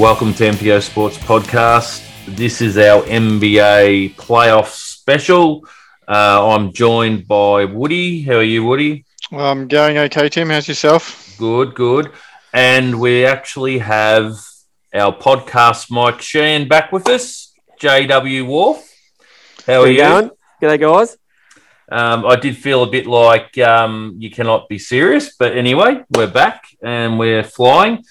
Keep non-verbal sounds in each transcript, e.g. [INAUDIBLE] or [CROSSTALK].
Welcome to MPO Sports Podcast. This is our NBA playoff special. Uh, I'm joined by Woody. How are you, Woody? Well, I'm going okay, Tim. How's yourself? Good, good. And we actually have our podcast Mike Sheehan back with us. JW Wharf. How are you? Going? G'day, guys. Um, I did feel a bit like um, you cannot be serious, but anyway, we're back and we're flying.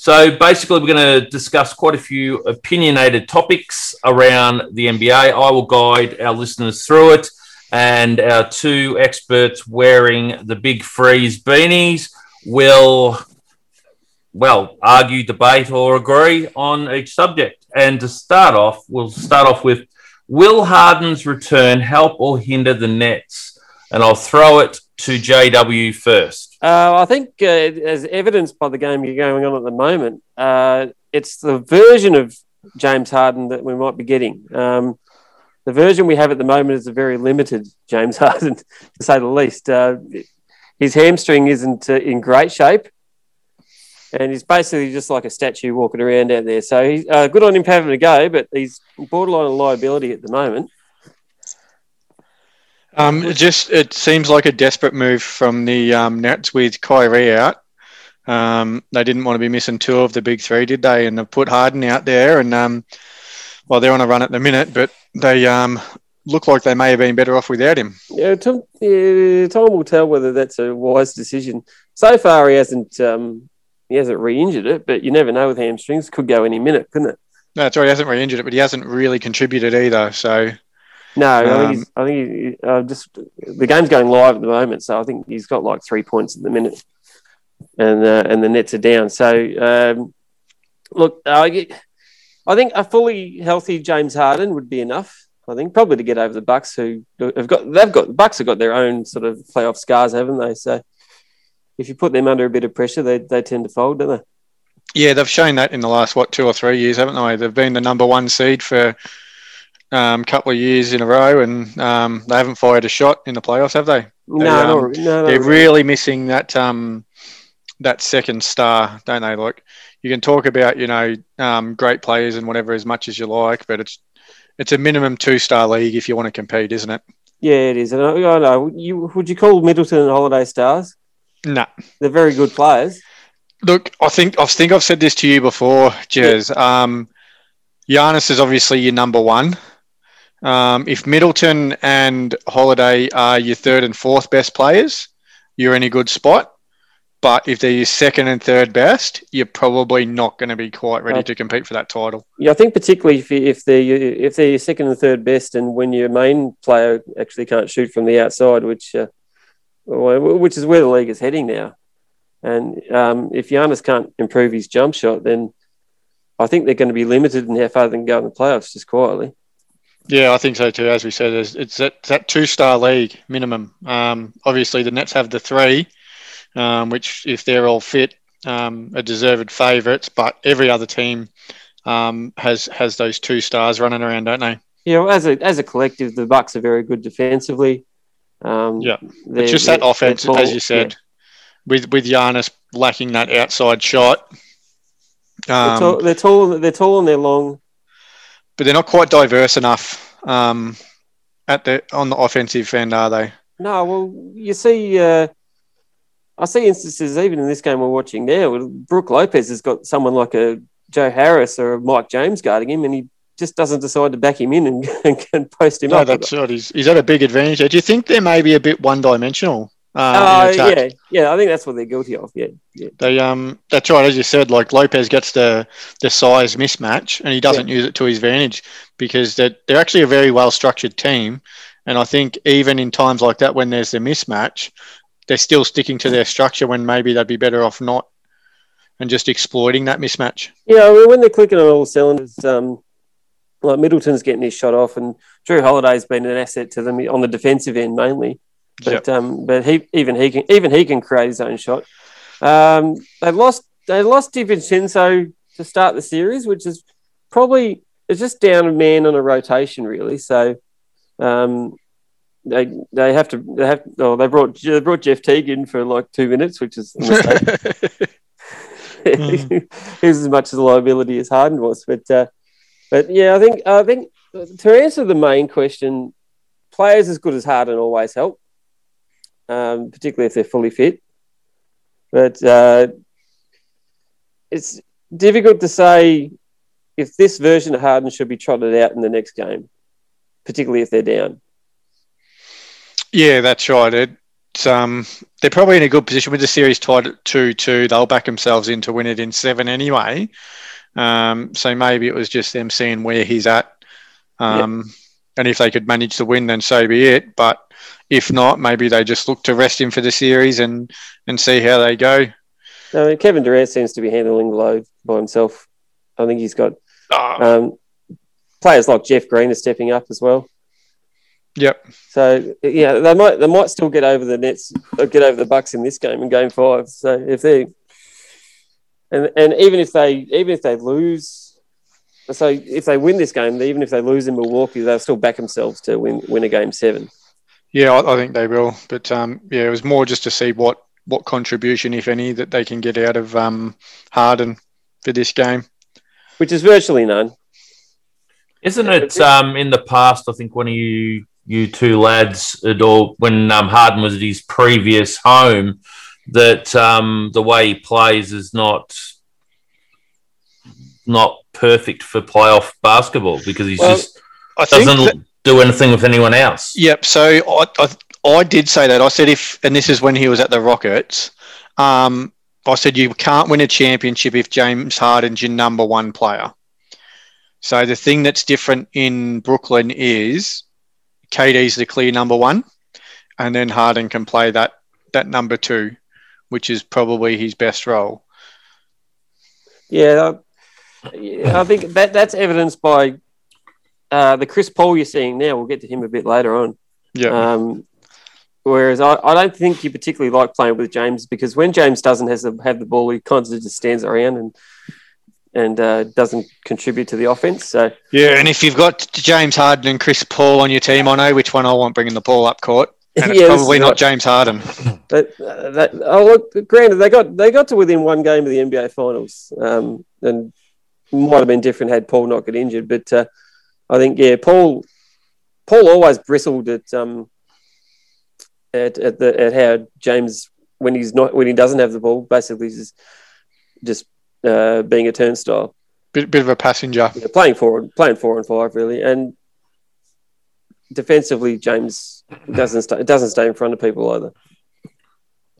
So basically, we're going to discuss quite a few opinionated topics around the NBA. I will guide our listeners through it, and our two experts wearing the big freeze beanies will, well, argue, debate, or agree on each subject. And to start off, we'll start off with Will Harden's return help or hinder the Nets? And I'll throw it to JW first. Uh, I think, uh, as evidenced by the game you're going on at the moment, uh, it's the version of James Harden that we might be getting. Um, the version we have at the moment is a very limited James [LAUGHS] Harden, to say the least. Uh, his hamstring isn't uh, in great shape, and he's basically just like a statue walking around out there. So he's uh, good on him having a go, but he's borderline a liability at the moment. Um, it just it seems like a desperate move from the um, Nets with Kyrie out. Um, they didn't want to be missing two of the big three, did they? And they've put Harden out there, and um, well, they're on a run at the minute, but they um, look like they may have been better off without him. Yeah, Tom, yeah, time will tell whether that's a wise decision. So far, he hasn't um, he hasn't re-injured it, but you never know with hamstrings; could go any minute, couldn't it? No, that's right. He hasn't re-injured it, but he hasn't really contributed either. So No, I think, Um, he's, I think he, uh, just the game's going live at the moment, so I think he's got like three points at the minute, and uh, and the Nets are down. So um, look, I get- I think a fully healthy James Harden would be enough. I think probably to get over the Bucks, who have got they've got the Bucks have got their own sort of playoff scars, haven't they? So if you put them under a bit of pressure, they they tend to fold, don't they? yeah, they've shown that in the last what two or three years, haven't they? They've been the number one seed for um, couple of years in a row, and um, they haven't fired a shot in the playoffs, have they? No, They, um, no, no, no, they're really missing that um that second star, don't they? Like you can talk about you know um, great players and whatever as much as you like, but it's it's a minimum two star league if you want to compete, isn't it? Yeah, it is. And I, I know you would you call Middleton and Holiday stars? Nah. They're very good players. Look, I think I think I've said this to you before, Jez. Um, Giannis is obviously your number one. Um, if Middleton and Holiday are your third and fourth best players, you're in a good spot. But if they're your second and third best, you're probably not going to be quite ready to compete for that title. Yeah, I think particularly if, if they're if they're your second and third best, and when your main player actually can't shoot from the outside, which uh, which is where the league is heading now. And um, if Giannis can't improve his jump shot, then I think they're going to be limited in how far they can go in the playoffs. Just quietly. Yeah, I think so too. As we said, it's, it's that, that two star league minimum. Um, obviously, the Nets have the three, um, which, if they're all fit, um, are deserved favourites. But every other team um, has has those two stars running around, don't they? Yeah, well, as a as a collective, the Bucks are very good defensively. Um, Yeah. It's just that offense, as you said, with with Giannis lacking that outside shot. Um, They're, tall, they're tall. They're tall and they're long. But they're not quite diverse enough um, at the on the offensive end, are they? No, well, you see, uh, I see instances even in this game we're watching now. where Brook Lopez has got someone like a Joe Harris or a Mike James guarding him, and he just doesn't decide to back him in and, and, [LAUGHS] and post him No, up. that's right. He's, he's at a big advantage. Do you think they may be a bit one dimensional? Oh, Uh, yeah, yeah. I think that's what they're guilty of. Yeah, yeah. They um that's right, as you said, like Lopez gets the the size mismatch and he doesn't use it to his advantage because they're they're actually a very well structured team. And I think even in times like that when there's the mismatch, they're still sticking to their structure when maybe they'd be better off not and just exploiting that mismatch. Yeah, I mean, when they're clicking on all cylinders, um, like Middleton's getting his shot off, and Jrue Holiday's been an asset to them on the defensive end mainly. But um, but he even he can even he can create his own shot. Um, they lost they lost DiVincenzo to start the series, which is probably it's just down a man on a rotation really. So um, they they have to they have oh they brought they brought Jeff Teague in for like two minutes, which is mm. he was as much as a liability as Harden was. But uh, but yeah, I think I think to answer the main question, players as good as Harden always help, um, particularly if they're fully fit. But uh, it's difficult to say if this version of Harden should be trotted out in the next game, particularly if they're down. Yeah, that's right. Um, they're probably in a good position with the series tied at 2 2. They'll back themselves in to win it in seven anyway. Um, so maybe it was just them seeing where he's at. Um, yep. And if they could manage to win, then so be it. But if not, maybe they just look to rest him for the series and, and see how they go. I mean, Kevin Durant seems to be handling the load by himself. I think he's got oh. um, players like Jeff Green are stepping up as well. Yep. So yeah, they might they might still get over the Nets, get over the Bucks in this game in Game Five. So if they and and even if they even if they lose, so if they win this game, even if they lose in Milwaukee, they'll still back themselves to win win a Game Seven. Yeah, I, I think they will. But um, yeah, it was more just to see what what contribution, if any, that they can get out of um, Harden for this game, which is virtually none. Isn't it um, in the past? I think one of you you two lads, or when um, Harden was at his previous home, that um, the way he plays is not not perfect for playoff basketball because he well, just I doesn't that, do anything with anyone else. Yep. So I, I, I did say that. I said if, and this is when he was at the Rockets. Um, I said you can't win a championship if James Harden's your number one player. So the thing that's different in Brooklyn is KD's the clear number one, and then Harden can play that that number two, which is probably his best role. Yeah, I think that that's evidenced by uh, the Chris Paul you're seeing now. We'll get to him a bit later on. Yeah. Um, whereas I, I don't think you particularly like playing with James because when James doesn't has the, have the ball, he kind of just stands around and and uh, doesn't contribute to the offense. So yeah, and if you've got James Harden and Chris Paul on your team, I know which one I want bringing the ball up court. [LAUGHS] And it's probably not James Harden. [LAUGHS] But, uh, that, oh look, granted, they got they got to within one game of the NBA Finals, um, and might have been different had Paul not got injured. But uh, I think yeah, Paul Paul always bristled at um, at at, the, at how James when he's not when he doesn't have the ball, basically just just uh, being a turnstile. Bit, bit of a passenger. Yeah, playing forward, playing four and five really, and defensively, James doesn't stay, doesn't stay in front of people either.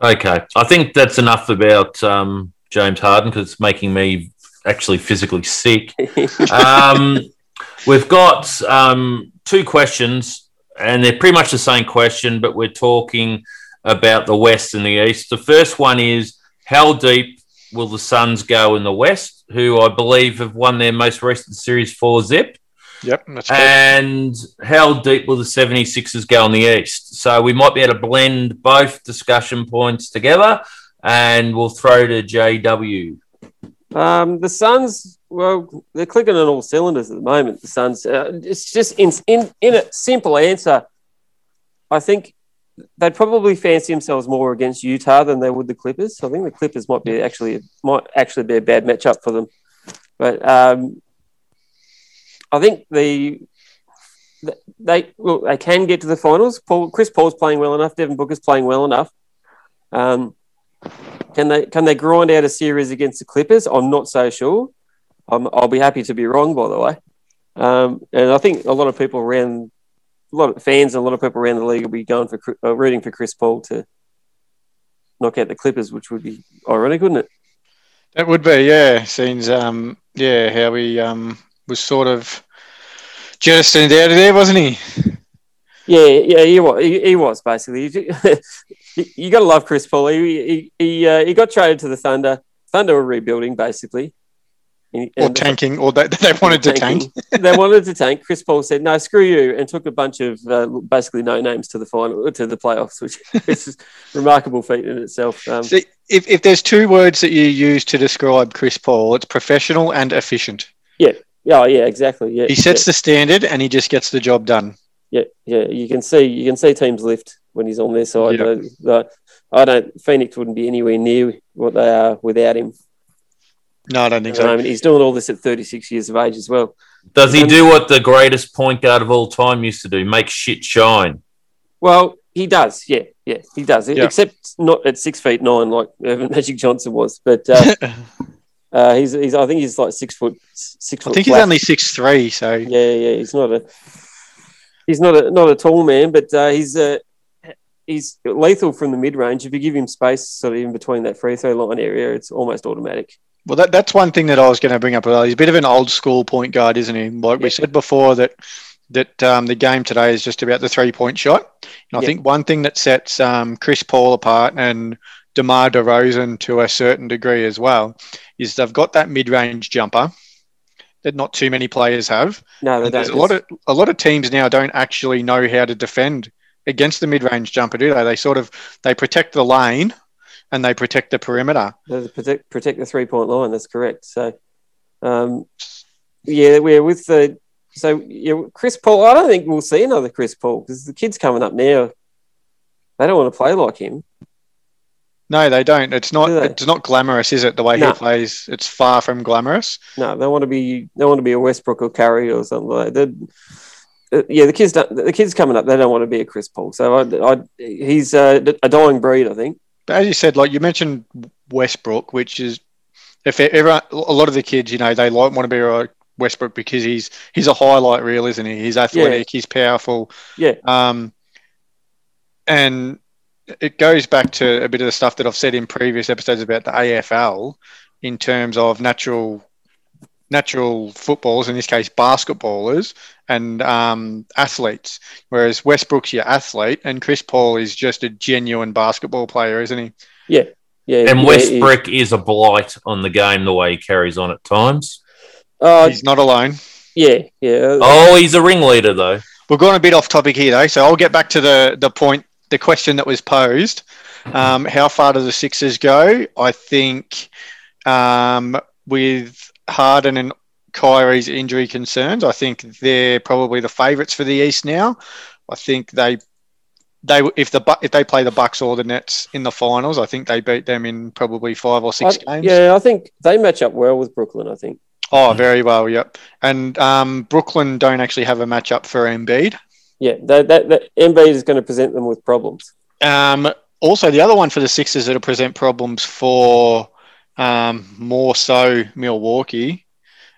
Okay, I think that's enough about um, James Harden because it's making me actually physically sick. [LAUGHS] um, we've got um, two questions, and they're pretty much the same question, but we're talking about the West and the East. The first one is how deep will the Suns go in the West, who I believe have won their most recent series for zip. Yep. and how deep will the 76ers go in the East? So we might be able to blend both discussion points together and we'll throw to JW. Um, the Suns, well, they're clicking on all cylinders at the moment. The Suns, uh, it's just in, in, in a simple answer. I think they'd probably fancy themselves more against Utah than they would the Clippers. I think the Clippers might be actually might actually be a bad matchup for them. But um, I think the they well, they can get to the finals. Paul, Chris Paul's playing well enough. Devin Booker's playing well enough. Um, can they can they grind out a series against the Clippers? I'm not so sure. I will be happy to be wrong, by the way. Um, and I think a lot of people around a lot of fans and a lot of people around the league will be going for uh, rooting for Chris Paul to knock out the Clippers, which would be ironic, wouldn't it? That would be, yeah. Seems, um, yeah, how he um, was sort of jettisoned out of there, wasn't he? Yeah, yeah, he was. He, he was basically. [LAUGHS] you got to love Chris Paul. He he he, uh, he got traded to the Thunder. Thunder were rebuilding basically, or tanking, or they, [LAUGHS] [LAUGHS] they wanted to tank. they wanted to tank. Chris Paul said, "No, screw you," and took a bunch of uh, basically no names to the final to the playoffs, which [LAUGHS] is a remarkable feat in itself. Um, See, if if there's two words that you use to describe Chris Paul, it's professional and efficient. Yeah, yeah, oh, yeah, exactly. Yeah, he sets yeah. the standard and he just gets the job done. Yeah, yeah, you can see you can see teams lift when he's on their side. I don't Phoenix wouldn't be anywhere near what they are without him. No, I don't think at the so. moment. He's doing all this at 36 years of age as well. Does he Um, do what the greatest point guard of all time used to do? Make shit shine. Well, he does. Yeah, yeah, he does. Yeah. Except not at six feet nine like [LAUGHS] Earvin Magic Johnson was. But uh, [LAUGHS] uh, he's, he's, I think he's like six foot, six I foot. think he's only six three, so Yeah, yeah. He's not a, he's not a, not a tall man, but uh, he's uh, he's lethal from the mid range. If you give him space, sort of in between that free throw line area, it's almost automatic. Well, that, that's one thing that I was going to bring up. He's a bit of an old school point guard, isn't he? Like we said before, that that um, the game today is just about the three point shot. And I Yeah. think one thing that sets um, Chris Paul apart and DeMar DeRozan to a certain degree as well is they've got that mid range jumper that not too many players have. No, they don't. a lot of a lot of teams now don't actually know how to defend against the mid range jumper, do they? They sort of they protect the lane and they protect the perimeter. They protect protect the three point line. That's correct. So, um, yeah, we're with the so yeah, Chris Paul. I don't think we'll see another Chris Paul because the kids coming up now. They don't want to play like him. No, they don't. It's not. Do? It's not glamorous, is it? The way No. he plays, it's far from glamorous. No, they want to be. They want to be a Westbrook or Curry or something like that. Uh, yeah, the kids. Don't, the kids coming up. They don't want to be a Chris Paul. So I, I he's uh, a dying breed. I think. But as you said, like you mentioned Westbrook, which is if everyone, a lot of the kids, you know, they like want to be like Westbrook because he's he's a highlight reel, isn't he? He's athletic, he's powerful. Yeah. Um, and it goes back to a bit of the stuff that I've said in previous episodes about the AFL in terms of natural natural footballers, in this case basketballers and um, athletes. Whereas Westbrook's your athlete and Chris Paul is just a genuine basketball player, isn't he? Yeah. Yeah. And yeah, Westbrook is a blight on the game the way he carries on at times. Uh, He's not alone. yeah. Yeah. Oh, he's a ringleader though. We're going a bit off topic here though, so I'll get back to the the point, the question that was posed. Um, how far do the Sixers go? I think um, with Harden and Kyrie's injury concerns, I think they're probably the favourites for the East now. I think they they if the if they play the Bucks or the Nets in the finals, I think they beat them in probably five or six I- games. yeah, I think they match up well with Brooklyn. I think. Oh, very well. Yep. And um, Brooklyn don't actually have a matchup for Embiid. Yeah, that that, that Embiid is going to present them with problems. Um, also, the other one for the Sixers that'll present problems for um, more so Milwaukee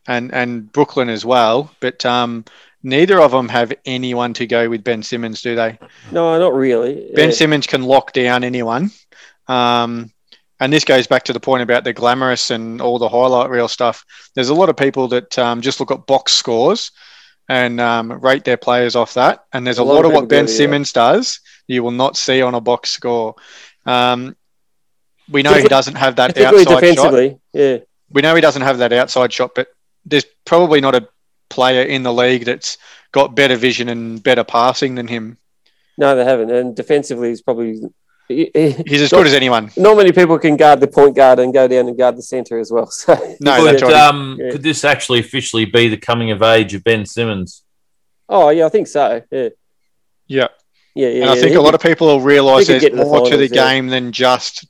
and and Brooklyn as well. But um, neither of them have anyone to go with Ben Simmons, do they? No, not really. Ben Yeah. Simmons can lock down anyone. Um, and this goes back to the point about the glamorous and all the highlight reel stuff. There's a lot of people that um, just look at box scores and um, rate their players off that. And there's a, lot, of what Ben do, yeah. Simmons does you will not see on a box score. Um, we know he doesn't have that particularly outside shot. Yeah, We know he doesn't have that outside shot, but there's probably not a player in the league that's got better vision and better passing than him. no, they haven't. And defensively, he's probably he- he- He's as not, good as anyone. not many people can guard the point guard and go down and guard the center as well. [LAUGHS] So No, could, that's right. um, Yeah. could this actually officially be the coming of age of Ben Simmons? oh yeah, I think so. Yeah, Yeah. yeah, yeah. and I think He a lot could- of people will realise he there's get the more to the yeah. game than just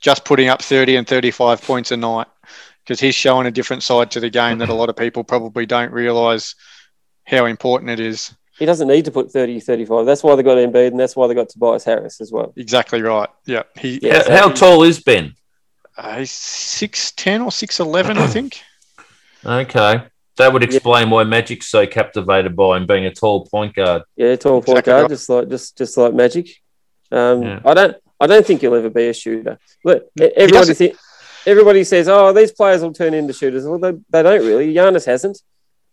just putting up 30 and 35 points a night because he's showing a different side to the game that a lot of people probably don't realise how important it is. he doesn't need to put 30, 35. That's why they got Embiid, and that's why they got Tobias Harris as well. Exactly right. Yeah. He, Yeah. How, how tall is Ben? uh, he's 6'10 or 6'11, I [CLEARS THROAT] think. Okay. That would explain why Magic's so captivated by him being a tall point guard. Yeah, tall point Exactly guard, right. just like just just like Magic. Um, Yeah. I don't I don't think he'll ever be a shooter. Look, everybody doesn't- everybody says, "Oh, these players will turn into shooters." Well, they, they don't really. Giannis hasn't.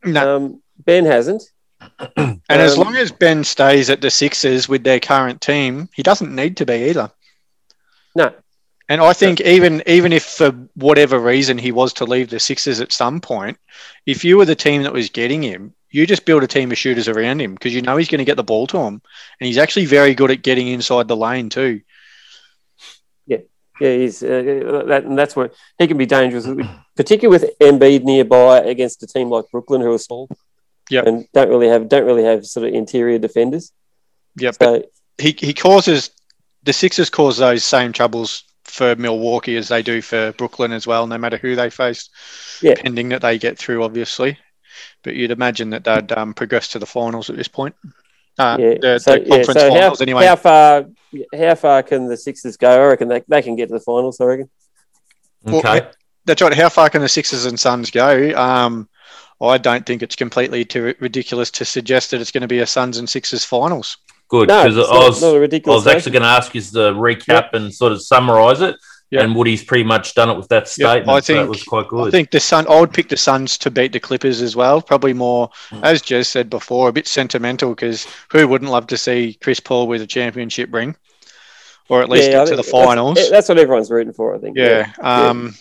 No. Um, ben hasn't. [CLEARS THROAT] and as um, long as Ben stays at the Sixers with their current team, he doesn't need to be either. No. And I think even even if for whatever reason he was to leave the Sixers at some point, if you were the team that was getting him, you just build a team of shooters around him because you know he's going to get the ball to him, and he's actually very good at getting inside the lane too. Yeah, he's uh, that, and that's where he can be dangerous, particularly with Embiid nearby against a team like Brooklyn who are small. Yep. and don't really have don't really have sort of interior defenders. Yeah, but So he he causes the Sixers cause those same troubles for Milwaukee as they do for Brooklyn as well, no matter who they face. Yeah. Pending that they get through, obviously. But you'd imagine that they'd um, progress to the finals at this point. Uh, yeah. the, so, the yeah, conference so how, anyway. how far how far can the Sixers go? I reckon they, they can get to the finals. I reckon. Well, Okay. That's right. How far can the Sixers and Suns go? Um, I don't think it's completely too ridiculous to suggest that it's going to be a Suns and Sixers finals. Good. No, Because it's I not, was, not a I ridiculous. was actually going to ask is the recap and sort of summarize it. Yeah. And Woody's pretty much done it with that Yeah, statement. I so that think- was quite good. I think the Sun. I would pick the Suns to beat the Clippers as well. Probably more, Mm. as Jez said before, a bit sentimental because who wouldn't love to see Chris Paul with a championship ring, or at least Yeah, get to think the that's- finals? That's, what everyone's rooting for. I think. Yeah. Um,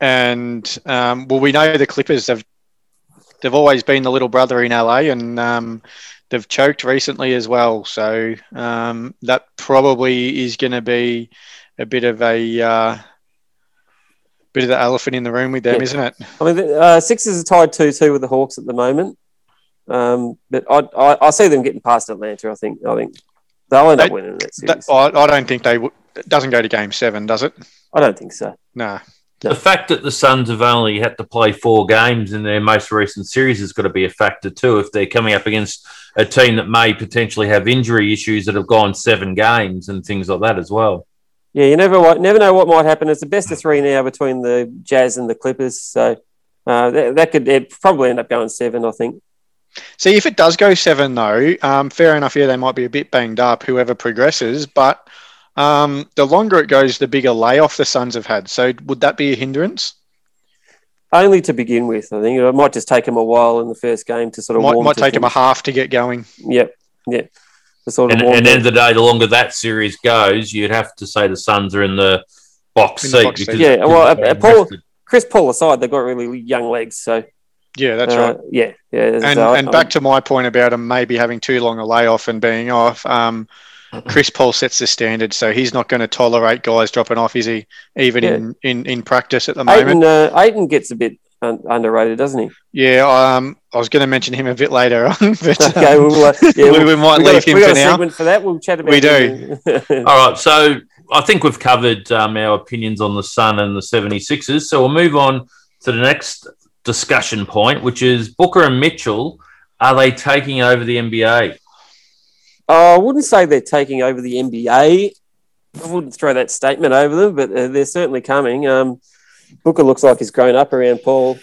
and um, well, we know the Clippers have they've always been the little brother in LA, and um, they've choked recently as well. So um, that probably is going to be a bit of a uh, bit of the elephant in the room with them, Yeah. isn't it? I mean, the uh, Sixers are tied two-two with the Hawks at the moment, um, but I, I I see them getting past Atlanta. I think I think they'll end up winning that That, series. I, I don't think they would. It doesn't go to game seven, does it? I don't think so. No. the fact that the Suns have only had to play four games in their most recent series has got to be a factor too. If they're coming up against a team that may potentially have injury issues that have gone seven games and things like that as well. Yeah, you never never know what might happen. It's the best of three now between the Jazz and the Clippers, so uh, that, that could it probably end up going seven. I think. See, if it does go seven, though, um, fair enough. Yeah, they might be a bit banged up, whoever progresses, but um, the longer it goes, the bigger layoff the Suns have had. So, would that be a hindrance? Only to begin with, I think it might just take them a while in the first game to sort of Might, might take them a half to get going. Yep, yep. To sort of And, and the end of the day, the longer that series goes, you'd have to say the Suns are in the box In the seat. box because Yeah, well, uh, Paul- Chris Paul aside, they've got really young legs, so Yeah, that's uh, right. Yeah, yeah. And, so I- and back to my point about him maybe having too long a layoff and being off. Um, Chris Paul sets the standard, so he's not going to tolerate guys dropping off, is he? Even Yeah. in, in, in practice at the moment. Ayton, uh, Ayton gets a bit un- underrated, doesn't he? Yeah, um, I was going to mention him a bit later on, [LAUGHS] but Okay, um, we'll, uh, yeah, [LAUGHS] we, we'll- might we got, leave a, him we got for a now. segment for that. We'll chat about. We him. [LAUGHS] All right, so I think we've covered um, our opinions on the Sun and the 76ers. So we'll move on to the next discussion point, which is Booker and Mitchell. Are they taking over the NBA? Oh, I wouldn't say they're taking over the NBA. I wouldn't throw that statement over them, but uh, they're certainly coming. Um, Booker looks like he's grown up around Paul.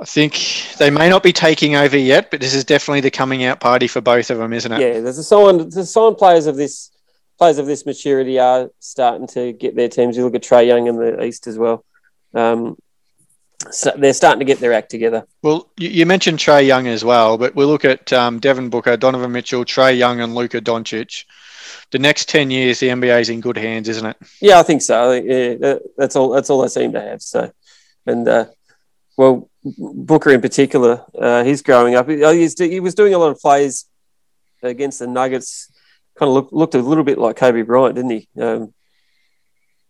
I think they may not be taking over yet, but this is definitely the coming out party for both of them, isn't it? Yeah, there's a sign. The sign players of this players of this maturity are starting to get their teams. You look at Trae Young in the East as well. Um, so they're starting to get their act together. Well, you, you mentioned Trae Young as well, but we look at um, Devin Booker, Donovan Mitchell, Trae Young, and Luka Doncic. The next ten years, the NBA is in good hands, isn't it? Yeah, I think so. I think, yeah, that's all. That's all they seem to have. So, and uh, well, Booker in particular, uh, he's growing up. He, he's, he was doing a lot of plays against the Nuggets. Kind of look, looked a little bit like Kobe Bryant, didn't he? Um,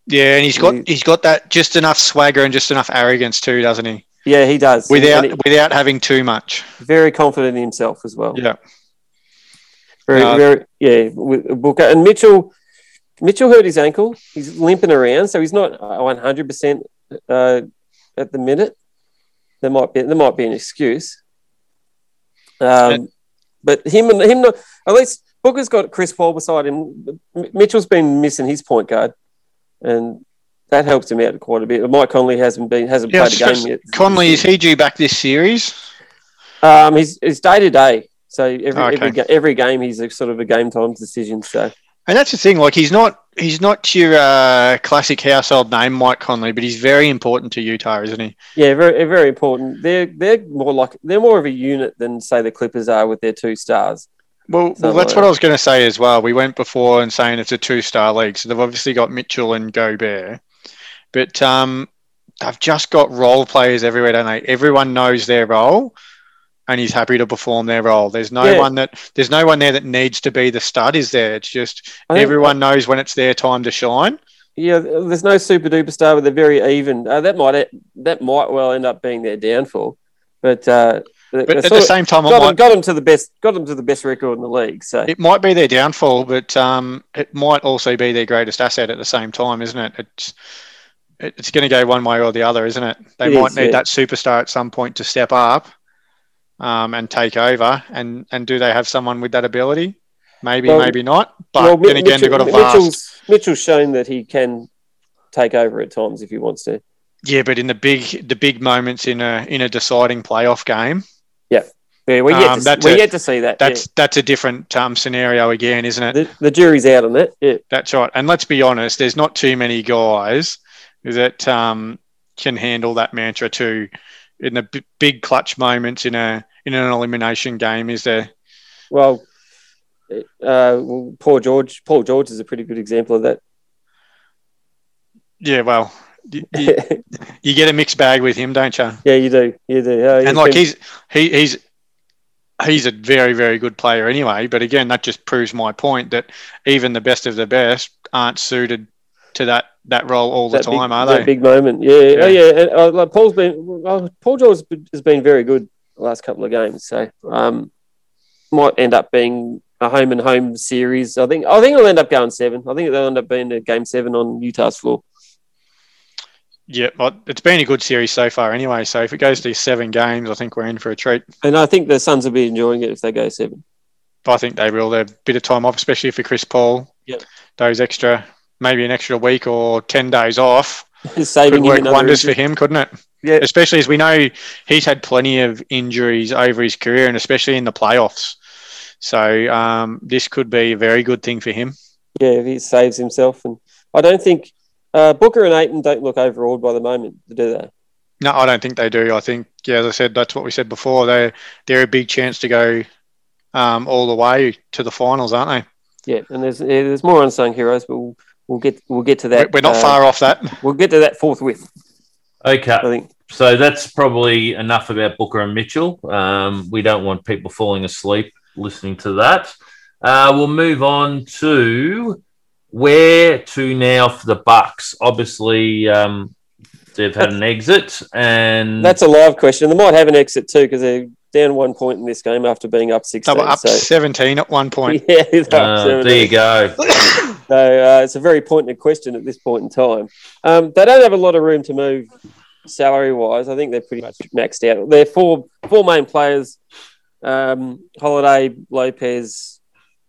Yeah, and he's He- got he's got that just enough swagger and just enough arrogance too, doesn't he? yeah, he does. Without he- without having too much. very confident in himself as well. Yeah. Very, Uh, very, yeah. With Booker and Mitchell, Mitchell hurt his ankle. He's limping around, so he's not one hundred percent uh, at the minute. There might be there might be an excuse. Um, but him and him, not, at least Booker's got Chris Paul beside him. Mitchell's been missing his point guard, and that helps him out quite a bit. Mike Conley hasn't been hasn't Yeah, played a game yet. Conley is he due back this series? Um, he's he's day to day. So every Okay. every, every game he's a sort of a game time decision. So And that's the thing. Like he's not he's not your uh, classic household name, Mike Conley, but he's very important to Utah, isn't he? yeah, very very important. They're they're more like they're more of a unit than say the Clippers are with their two stars. Well, well that's what I was going to say as well. We went before and saying it's a two-star league, so they've obviously got Mitchell and Gobert, but um, they've just got role players everywhere, don't they? Everyone knows their role, and he's happy to perform their role. There's no Yeah. one that there's no one there that needs to be the stud, is there? It's just everyone knows when it's their time to shine. Yeah, there's no super duper star, but they're very even. Uh, that might that might well end up being their downfall. But uh, But at the same time, got, them, got them to the best, got them to the best record in the league. So it might be their downfall, but um, it might also be their greatest asset at the same time, isn't it? It's it's going to go one way or the other, isn't it? They it might is, need yeah. that superstar at some point to step up um, and take over. And and do they have someone with that ability? Maybe, well, maybe not. But well, then again, Mitchell, they've got a vast. Mitchell's, Mitchell's shown that he can take over at times if he wants to. Yeah, but in the big the big moments in a in a deciding playoff game. Yeah. Yeah, we're yet, um, to, we're a, yet to see that. That's yeah. that's a different um, scenario again, isn't it? The, the, jury's out on that. Yeah, that's right. And let's be honest, there's not too many guys that um, can handle that mantra too in the b- big clutch moments in a in an elimination game. Is there? Well, uh, well, Paul George. Paul George is a pretty good example of that. Yeah, well, you, you, [LAUGHS] you, get a mixed bag with him, don't you? Yeah, you do. You do. Uh, and like he's he, he's he's a very very good player anyway. But again, that just proves my point that even the best of the best aren't suited to that that role all the time, big, are they? Big moment, yeah, yeah. Oh, yeah. And, uh, like Paul's been well, Paul George has been very good the last couple of games, so um, might end up being a home and home series. I think I think it'll end up going seven. I think they'll end up being a game seven on Utah's floor. Yeah, it's been a good series so far anyway. So if it goes to seven games, I think we're in for a treat. And I think the Suns will be enjoying it if they go seven. I think they will. They're a bit of time off, especially for Chris Paul. Yep. Those extra, maybe an extra week or 10 days off [LAUGHS] Saving could work wonders for him, couldn't it? Yeah. Especially as we know he's had plenty of injuries over his career and especially in the playoffs. So um, this could be a very good thing for him. Yeah, if he saves himself. And I don't think uh, Booker and Ayton don't look overawed by the moment, do they? No, I don't think they do. I think, yeah, as I said, that's what we said before. They're they're a big chance to go um, all the way to the finals, aren't they? Yeah, and there's there's more unsung heroes, but we'll we'll get we'll get to that. We're not uh, far off that. [LAUGHS] We'll get to that forthwith. Okay. I think. So that's probably enough about Booker and Mitchell. Um, we don't want people falling asleep listening to that. Uh, we'll move on to where to now for the Bucks? Obviously, um, they've had an exit, and that's a live question. They might have an exit too because they're down one point in this game after being up sixteen. They were up so. seventeen at one point. [LAUGHS] yeah, uh, there you go. [COUGHS] so uh, it's a very pointed question at this point in time. Um, they don't have a lot of room to move salary wise. I think they're pretty much maxed out. They're four four main players: um, Holiday, Lopez,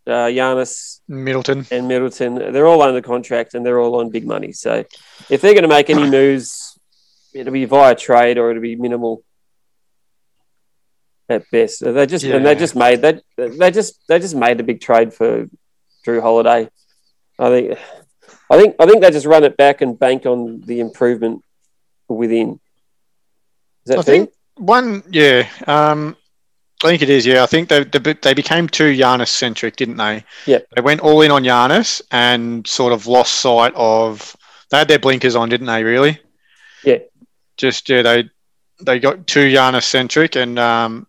uh, Giannis, Middleton, and Middleton. They're all under contract and they're all on big money. So if they're going to make any moves, it'll be via trade or it'll be minimal at best. They just yeah. and they just made that they just they just made a big trade for Jrue Holiday. I think I think I think they just run it back and bank on the improvement within. Is that I think one, yeah. Um, I think it is. Yeah, I think they they, they became too Giannis centric, didn't they? Yeah. They went all in on Giannis and sort of lost sight of. They had their blinkers on, didn't they? Really? Yeah. Just yeah, they they got too Giannis centric, and um,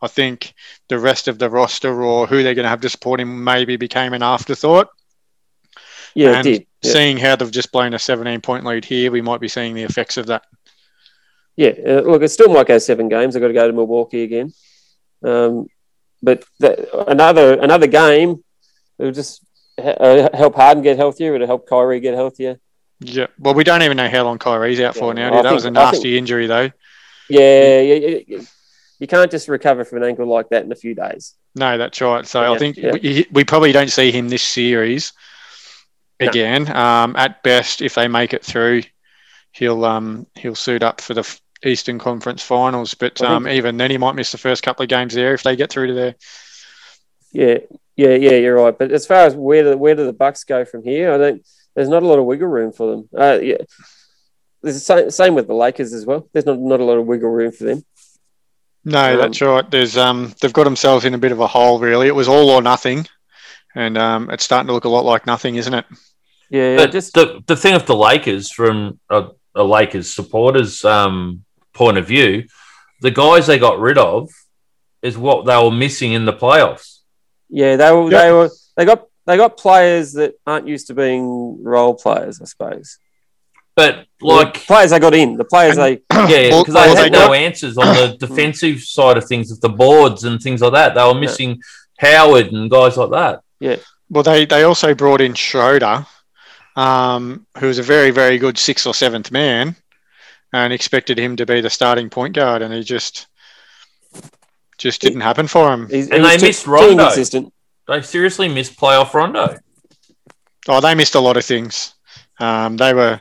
I think the rest of the roster or who they're going to have to support him maybe became an afterthought. Yeah, and yeah. seeing how they've just blown a 17 point lead here, we might be seeing the effects of that. Yeah, uh, look, it still might go seven games. I've got to go to Milwaukee again. Um, but another another game, it'll just uh, help Harden get healthier. It'll help Kyrie get healthier. Yeah. Well, we don't even know how long Kyrie's out yeah. for now. That think, was a nasty think, injury, though. Yeah, yeah, yeah, you can't just recover from an ankle like that in a few days. No, that's right. So yeah, I think we, we, probably don't see him this series again. No. Um, at best, if they make it through, he'll um, he'll suit up for the Eastern Conference Finals. But um, even then, he might miss the first couple of games there if they get through to there. Yeah, yeah, yeah, you're right. But as far as where do, where do the Bucks go from here, I don't. There's not a lot of wiggle room for them. Uh, yeah, there's the same, same with the Lakers as well. There's not not a lot of wiggle room for them. No, um, that's right. There's um, they've got themselves in a bit of a hole. Really, it was all or nothing, and um, it's starting to look a lot like nothing, isn't it? Yeah, just the the thing of the Lakers from a, a Lakers supporters um point of view, the guys they got rid of is what they were missing in the playoffs. Yeah, they were. Yep. They were. They got. They got players that aren't used to being role players. I suppose. But The like players they got in, the players they [COUGHS] yeah, because well, they they had no got- answers on the [COUGHS] defensive side of things, of the boards and things like that. They were missing Howard and guys like that. Yeah. Well, they, they also brought in Schroeder, um, who was a very, very good sixth or seventh man, and expected him to be the starting point guard, and he just just didn't happen for him. he's, And they too- missed too Rondo. They seriously missed playoff Rondo. Oh, they missed a lot of things. Um, they were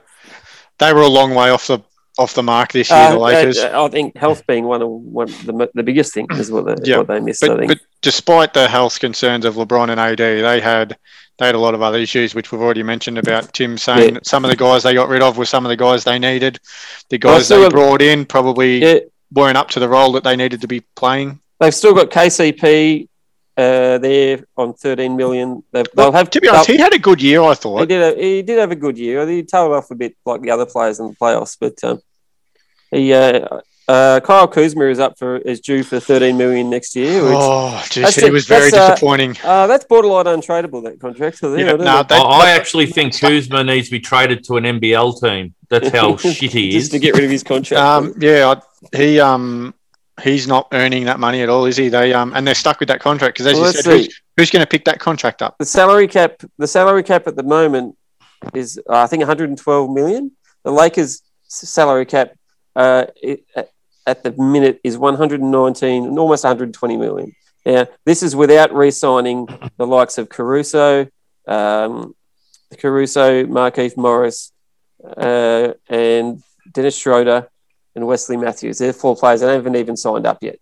they were a long way off the off the mark this year. Uh, the Lakers. uh, I think health being one of one of the, the biggest thing is what they, Yeah, what they missed. I But, think. but despite the health concerns of LeBron and AD, they had they had a lot of other issues, which we've already mentioned about Tim saying Yeah. that some of the guys they got rid of were some of the guys they needed. The guys they brought in probably yeah, weren't up to the role that they needed to be playing. they've still got KCP uh, there on 13 million. They've, they'll have To be honest, he had a good year, I thought he thought. did. A, he did have a good year. He tailed off a bit like the other players in the playoffs, but um, he uh, uh, Kyle Kuzma is up for is due for 13 million next year. Which, Oh, geez, he it. was very That's, uh, disappointing. uh, that's borderline untradeable. That contract. So, Yeah, I no, know. they- I I actually think Kuzma needs to be traded to an NBL team. That's how [LAUGHS] shit he just is. to get rid of his [LAUGHS] contract. Um, yeah, I, he um he's not earning that money at all, is he? They um and they're stuck with that contract because as Well, you said, who's, who's going to pick that contract up? the salary cap the salary cap at the moment is uh, I think 112 million. The Lakers' salary cap uh, it, at- the minute is 119 and almost 120 million. Now, this is without re-signing the likes of Caruso, um, Caruso, Markieff Morris, uh, and Dennis Schroeder and Wesley Matthews. They're four players that haven't even signed up yet.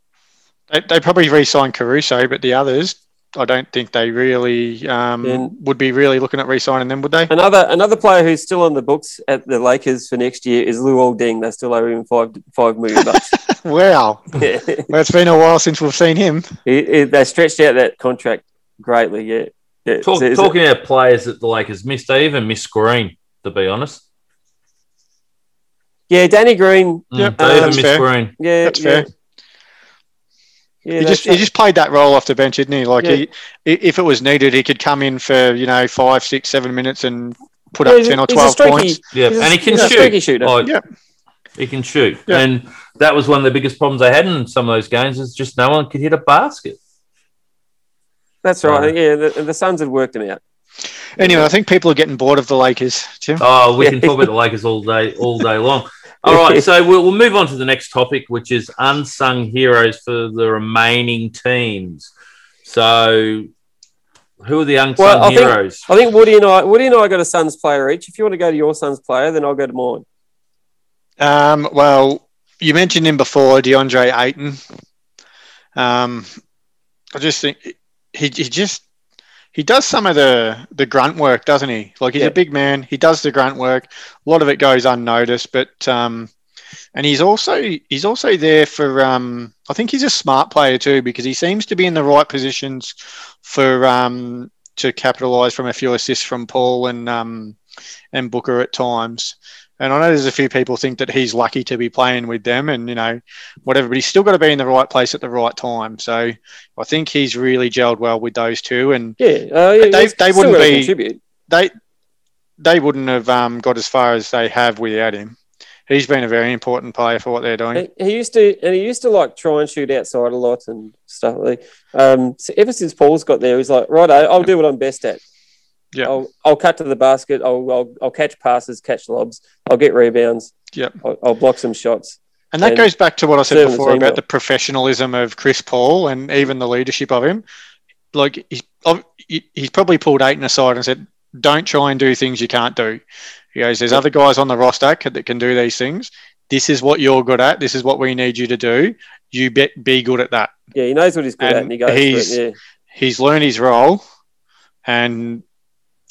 They, they probably re-signed Caruso, but the others, I don't think they really um, Then- would be really looking at re-signing them, would they? Another another player who's still on the books at the Lakers for next year is Luol Deng. They still owe him five five million bucks. [LAUGHS] wow, yeah. well, it's been a while since we've seen him. He- he- they stretched out that contract greatly. Yeah, yeah. Talk, So is talking about players that the Lakers missed, they even missed Green, to be honest. It- yeah, Danny Green. Mm, Yep, they uh, that's fair. Green. Yeah, That's yeah. fair. Yeah, he just that's- he just played that role off the bench, didn't he? Like Yeah. he, if it was needed, he could come in for you know five, six, seven minutes and put Yeah, up ten or twelve streaky- points. Yeah, and he can he's shoot. streaky shooter. Like, Yep. He can shoot. Yeah. And that was one of the biggest problems they had in some of those games is just no one could hit a basket. That's right. Yeah, the, the Suns had worked him out. Anyway, I think people are getting bored of the Lakers, Tim. Oh, we Yeah. can talk about the Lakers all day, all day long. [LAUGHS] All right, [LAUGHS] so we'll, we'll move on to the next topic, which is unsung heroes for the remaining teams. So, who are the unsung Well, I think- heroes? I think Woody and I, Woody and I got a Suns player each. If you want to go to your Suns player, then I'll go to mine. Um, well, you mentioned him before, DeAndre Ayton. Um, I just think he, he just he does some of the the grunt work, doesn't he? Like he's Yeah. a big man. He does the grunt work. A lot of it goes unnoticed, but um, and he's also he's also there for um, I think he's a smart player too because he seems to be in the right positions for um to capitalize from a few assists from Paul and um and Booker at times. And I know there's a few people think that he's lucky to be playing with them and, you know, whatever, but he's still got to be in the right place at the right time. So I think he's really gelled well with those two. And Yeah, uh, yeah They- they wouldn't be- contribute. they they wouldn't have um, got as far as they have without him. He's been a very important player for what they're doing. He he used to, and he used to like try and shoot outside a lot and stuff. Like, um, so ever since Paul's got there, he's like, right, I'll do what I'm best at. Yeah. I'll, I'll cut to the basket. I'll, I'll, I'll catch passes, catch lobs. I'll get rebounds. Yep. I'll, I'll block some shots. And that and goes back to what I said before about the professionalism of Chris Paul and even the leadership of him. Like he's he's probably pulled Ayton aside and said, "Don't try and do things you can't do." He goes, "There's other guys on the roster that can do these things. This is what you're good at. This is what we need you to do. You bet, be good at that." Yeah, he knows what he's good at, And and he goes he's- it. He's learned his role, and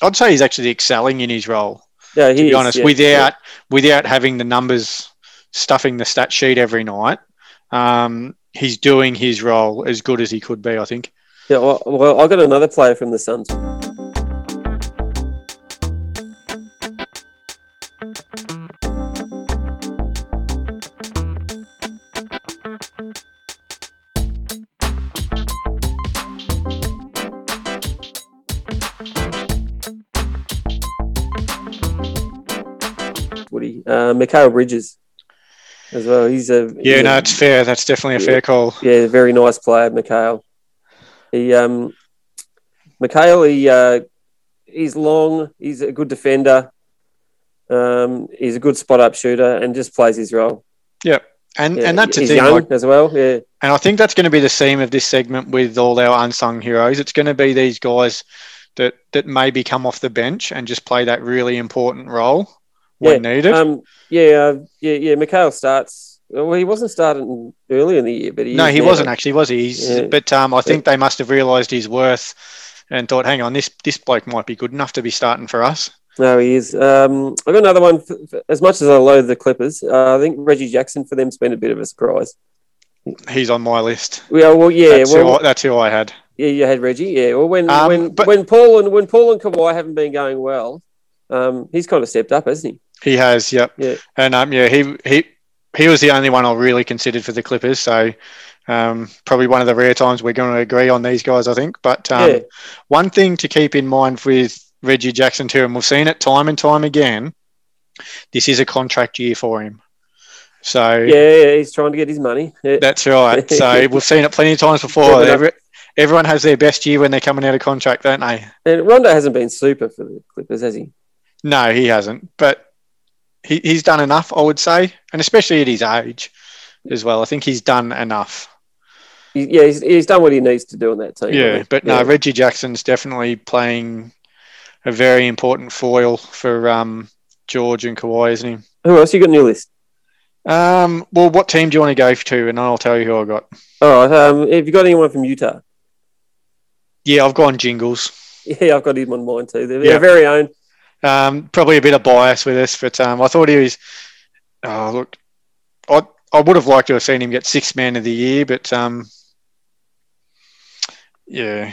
I'd say he's actually excelling in his role. Yeah, yeah. To be is, honest, yeah, without without having the numbers stuffing the stat sheet every night, um, he's doing his role as good as he could be. I think. Yeah, well, well, I got another player from the Suns. Mikal Bridges as well. He's a Yeah, he's no, a- it's fair. That's definitely a Yeah. fair call. yeah, very nice player, Mikal. He um, Mikal, he uh, he's long. He's a good defender. Um, he's a good spot up shooter and just plays his role. And Yeah, and that's the thing. young Like, as well. Yeah, and I think that's going to be the theme of this segment with all our unsung heroes. It's going to be these guys that that maybe come off the bench and just play that really important role when needed. Um, yeah, uh, yeah, yeah. Mikal starts. Well, he wasn't starting early in the year, but he no, he now. wasn't actually, was he? He's, Yeah. But um, I think they must have realised his worth and thought, hang on, this this bloke might be good enough to be starting for us. No, he is. Um, I got another one. For, for- as much as I loathe the Clippers, uh, I think Reggie Jackson for them's been a bit of a surprise. He's on my list. Yeah, well, yeah, that's, well, who I, that's who I had. yeah, you had Reggie. Yeah, well, when Um, when but- when Paul and when Paul and Kawhi haven't been going well, um, he's kind of stepped up, hasn't He has, yep. Yeah. And um, yeah, he he he was the only one I really considered for the Clippers. So um, probably one of the rare times we're going to agree on these guys, I think. But um, yeah, one thing to keep in mind with Reggie Jackson too, and we've seen it time and time again. This is a contract year for him. So yeah, yeah, he's trying to get his money. Yeah, that's right. [LAUGHS] So we've seen it plenty of times before. Every, everyone has their best year when they're coming out of contract, don't they? and Rondo hasn't been super for the Clippers, has he? No, he hasn't. But he, he's done enough, I would say, and especially at his age as well. I think he's done enough. Yeah, he's, he's done what he needs to do on that team. Yeah, but no, Yeah. Reggie Jackson's definitely playing a very important foil for um, George and Kawhi, isn't he? Who else you got on your list? Um, well, what team do you want to go to? And I'll tell you who I got. All right. Um, have you got anyone from Utah? Yeah, I've gone Jingles. [LAUGHS] Yeah, I've got him on mine too. They're Yeah. their very own. Um, probably a bit of bias with us, but um, I thought he was. Oh, look, I I would have liked to have seen him get sixth man of the year, but um, yeah,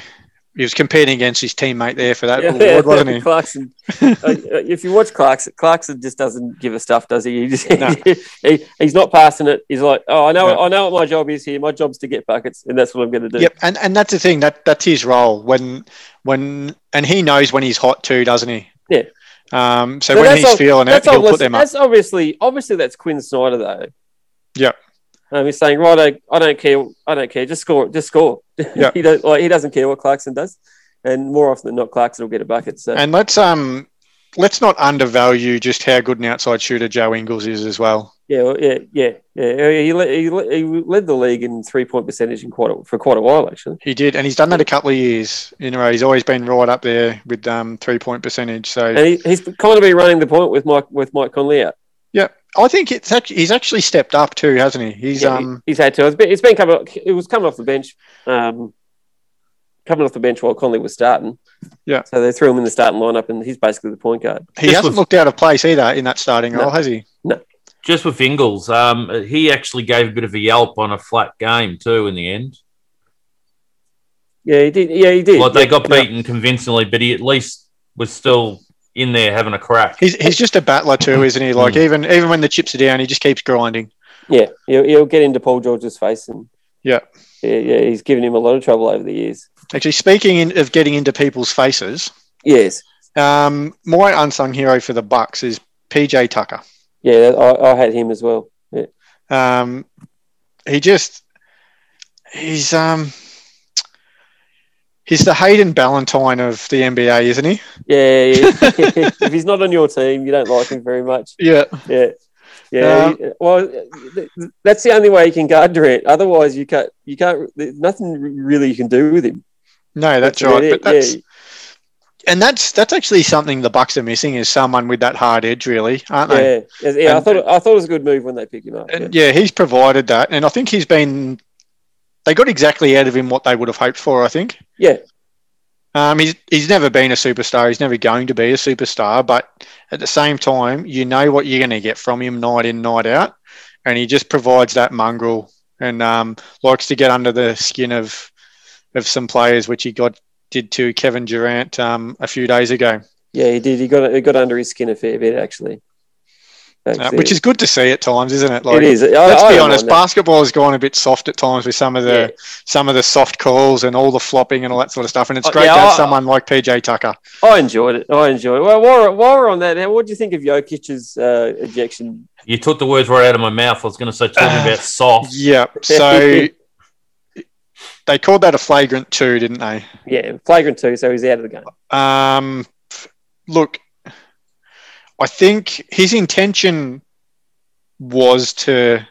he was competing against his teammate there for that award, wasn't he? [LAUGHS] Clarkson. uh, if you watch Clarkson, Clarkson just doesn't give a stuff, does he? He just, [LAUGHS] No. he, he's not passing it. He's like, oh, I know, No. I know what my job is here. My job's to get buckets, and that's what I'm going to do. Yep, and and that's the thing that that's his role when when and he knows when he's hot too, doesn't he? Yeah. Um. So, So when he's all- feeling it, he'll put them up. that's obviously, obviously, that's Quin Snyder though. Yeah. Um, he's saying, right, I, I don't care, I don't care, just score, just score. Yep. [LAUGHS] he don't like, he doesn't care what Clarkson does, and more often than not, Clarkson will get a bucket. So And let's um let's not undervalue just how good an outside shooter Joe Ingles is as well. Yeah, yeah, yeah, yeah. He led, he, led, he led the league in three point percentage in quite a, for quite a while actually. He did, and he's done that a couple of years in a row. He's always been right up there with um three point percentage. So And he, he's kind of been running the point with Mike with Mike Conley out. yeah, I think it's actually, he's actually stepped up too, hasn't he? He's Yeah, um he's had to. It's been, it's been coming. It was coming off the bench, um, coming off the bench while Conley was starting. Yeah. So they threw him in the starting lineup, and he's basically the point guard. he Just hasn't with- looked out of place either in that starting No. role, has he? Just with Ingles, um, he actually gave a bit of a yelp on a flat game too in the end. Yeah, he did. Yeah, he did. Like they Yeah. got beaten convincingly, but he at least was still in there having a crack. He's he's just a battler too, isn't he? Like Hmm. even even when the chips are down, he just keeps grinding. Yeah, he'll, he'll get into Paul George's face, and Yeah. yeah, yeah, he's given him a lot of trouble over the years. Actually, speaking in, of getting into people's faces, Yes, um, my unsung hero for the Bucks is PJ Tucker. Yeah, I, I had him as well. Yeah, Um, he just he's um he's the Hayden Ballantyne of the NBA, isn't he? yeah. yeah. [LAUGHS] [LAUGHS] if he's not on your team, you don't like him very much. Yeah. Yeah. Yeah, Um, well, that's the only way you can guard Durant. Otherwise, you can't. You can't. Nothing really you can do with him. No, that's about right. But that's yeah, and that's that's actually something the Bucks are missing is someone with that hard edge, really, aren't they? yeah, yeah. yeah I thought. It, I thought it was a good move when they picked him up. And yeah, he's provided that, and I think he's been. They got exactly out of him what they would have hoped for. I think. Yeah. Um, he's he's never been a superstar. He's never going to be a superstar. But at the same time, you know what you're going to get from him night in, night out, and he just provides that mongrel and um, likes to get under the skin of of some players, which he got did to Kevin Durant um, a few days ago. yeah, he did. He got he got under his skin a fair bit actually. Uh, which is good to see at times, isn't it? Like, it is. I, let's I be don't honest, basketball has gone a bit soft at times with some of the Yeah. some of the soft calls and all the flopping and all that sort of stuff. And it's Oh, great yeah, to have I- someone like PJ Tucker. I enjoyed it. I enjoyed it. Well, while, we're- while we're on that, what do you think of Jokic's uh, ejection? You took the words right out of my mouth. I was going to say talking [SIGHS] about soft. Yeah. So [LAUGHS] they called that a flagrant two, didn't they? Yeah, flagrant two, so he's out of the game. Um, look, I think his intention was to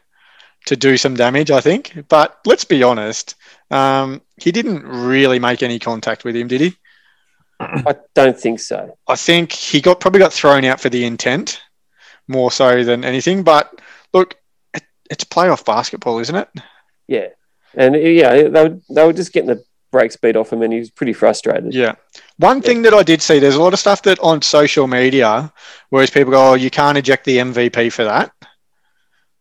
to do some damage. I think, but let's be honest, um, he didn't really make any contact with him, did he? I don't think so. I think he got probably got thrown out for the intent more so than anything. But look, it, it's playoff basketball, isn't it? Yeah, and uh, yeah, they were, they were just getting the brakes beat off him, and he was pretty frustrated. Yeah. One thing that I did see, there's a lot of stuff that on social media, whereas people go, "Oh, you can't eject the MVP for that."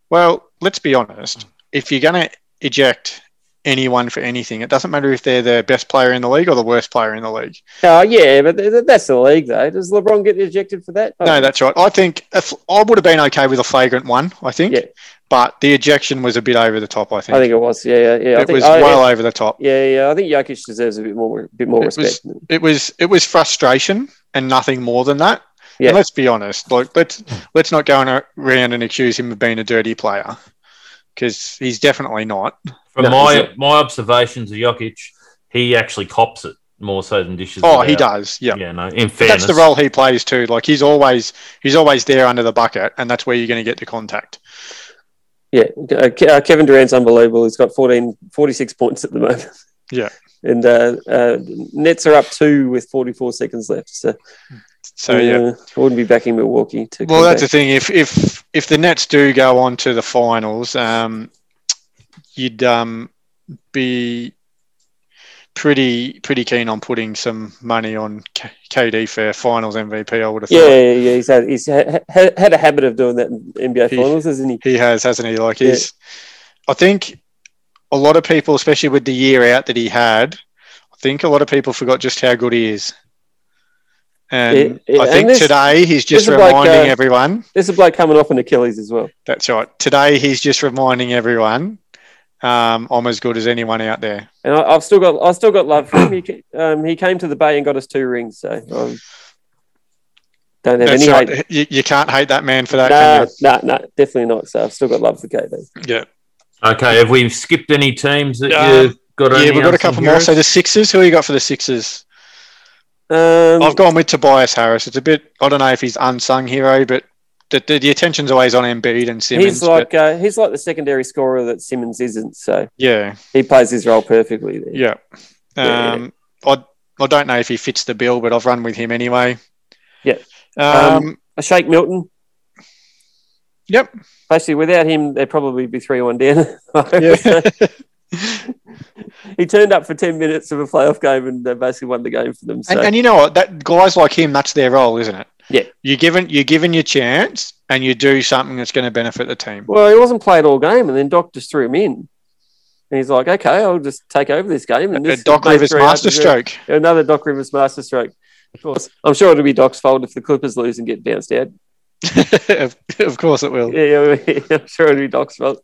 Well, let's be honest. If you're going to eject anyone for anything, it doesn't matter if they're the best player in the league or the worst player in the league. Oh, yeah, but th- th- that's the league, though. Does LeBron get ejected for that? No, that's right. I think if, I would have been okay with a flagrant one. I think, Yeah. but the ejection was a bit over the top. I think, I think it was. Yeah, yeah, yeah. It think, was I- well over the top. yeah, yeah. I think Jokic deserves a bit more, a bit more It was- respect. It was it was frustration and nothing more than that. Yeah. And let's be honest. Like let's let's not go around and accuse him of being a dirty player because he's definitely not. From No, my my observations of Jokic, he actually cops it more so than dishes. Oh, it he does. Yeah. Yeah, no. In fairness, that's the role he plays too. Like he's always he's always there under the bucket, and that's where you're going to get the contact. Yeah, uh, uh, Kevin Durant's unbelievable. He's got 14, 46 points at the moment. Yeah. [LAUGHS] And uh, uh, Nets are up two with 44 seconds left. So, So yeah. uh, I wouldn't be backing Milwaukee to. Well, come that's the thing. If if if the Nets do go on to the finals, um, you'd um, be pretty pretty keen on putting some money on K- KD for Finals MVP. I would have yeah, thought yeah, yeah. He's had he's had, had, a habit of doing that in NBA He- finals, hasn't he? he has, hasn't he? Like Yeah. he's, I think a lot of people, especially with the year out that he had, I think a lot of people forgot just how good he is. And Yeah, yeah, I think this- today he's just this is like, reminding uh, everyone. There's a bloke coming off an Achilles as well. That's right. Today he's just reminding everyone um, I'm as good as anyone out there. And I, I've still got I've still got love for him. He, um, he came to the Bay and got us two rings. So um, don't have That's any right. hate. You, you can't hate that man for that. No, no, no, definitely not. So I've still got love for KD. Yeah. Okay, have we skipped any teams that Um, you've got? Yeah, we've got a couple more. heroes? So the Sixers, who you got for the Sixers? Um, I've gone with Tobias Harris. It's a bit, I don't know if he's unsung hero, but the, the, the attention's always on Embiid and Simmons. he's but like uh, he's like the secondary scorer that Simmons isn't. So yeah, he plays his role perfectly there. yeah. Yeah. Um, I, I don't know if he fits the bill, but I've run with him anyway. Yeah. Um, A Shake Milton. Yep. Basically, without him, they'd probably be three one down. [LAUGHS] yeah. he turned up for ten minutes of a playoff game and they basically won the game for them. So and, and you know what? That guys like him, that's their role, isn't it? Yeah. You're given you're given your chance, and you do something that's going to benefit the team. Well, he wasn't played all game, and then Doc just threw him in. And he's like, "Okay, I'll just take over this game." And A this Doc Rivers three after zero. masterstroke. Another Doc Rivers masterstroke. Of course, I'm sure it'll be Doc's fault if the Clippers lose and get bounced out. [LAUGHS] of, of course it will. Yeah, yeah, [LAUGHS] I'm sure it'll be Doc's fault.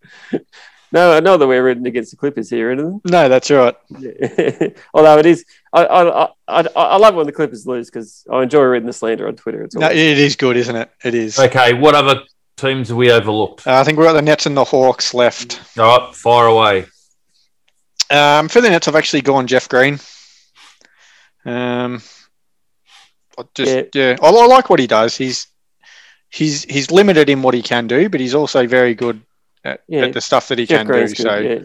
No, I know that we're rooting against the Clippers here, anything. No, that's right. [LAUGHS] Although it is, I, I, I, I, I love when the Clippers lose because I enjoy reading the slander on Twitter. It's No, it is good, isn't it? It is. Okay, what other teams have we overlooked? Uh, I think we're at the Nets and the Hawks left. All right, far away. Um, for the Nets, I've actually gone Jeff Green. Um, I just Yeah. yeah, I, I like what he does. He's he's he's limited in what he can do, but he's also very good at, Yeah. at the stuff that he Jeff can do. Good, So yeah.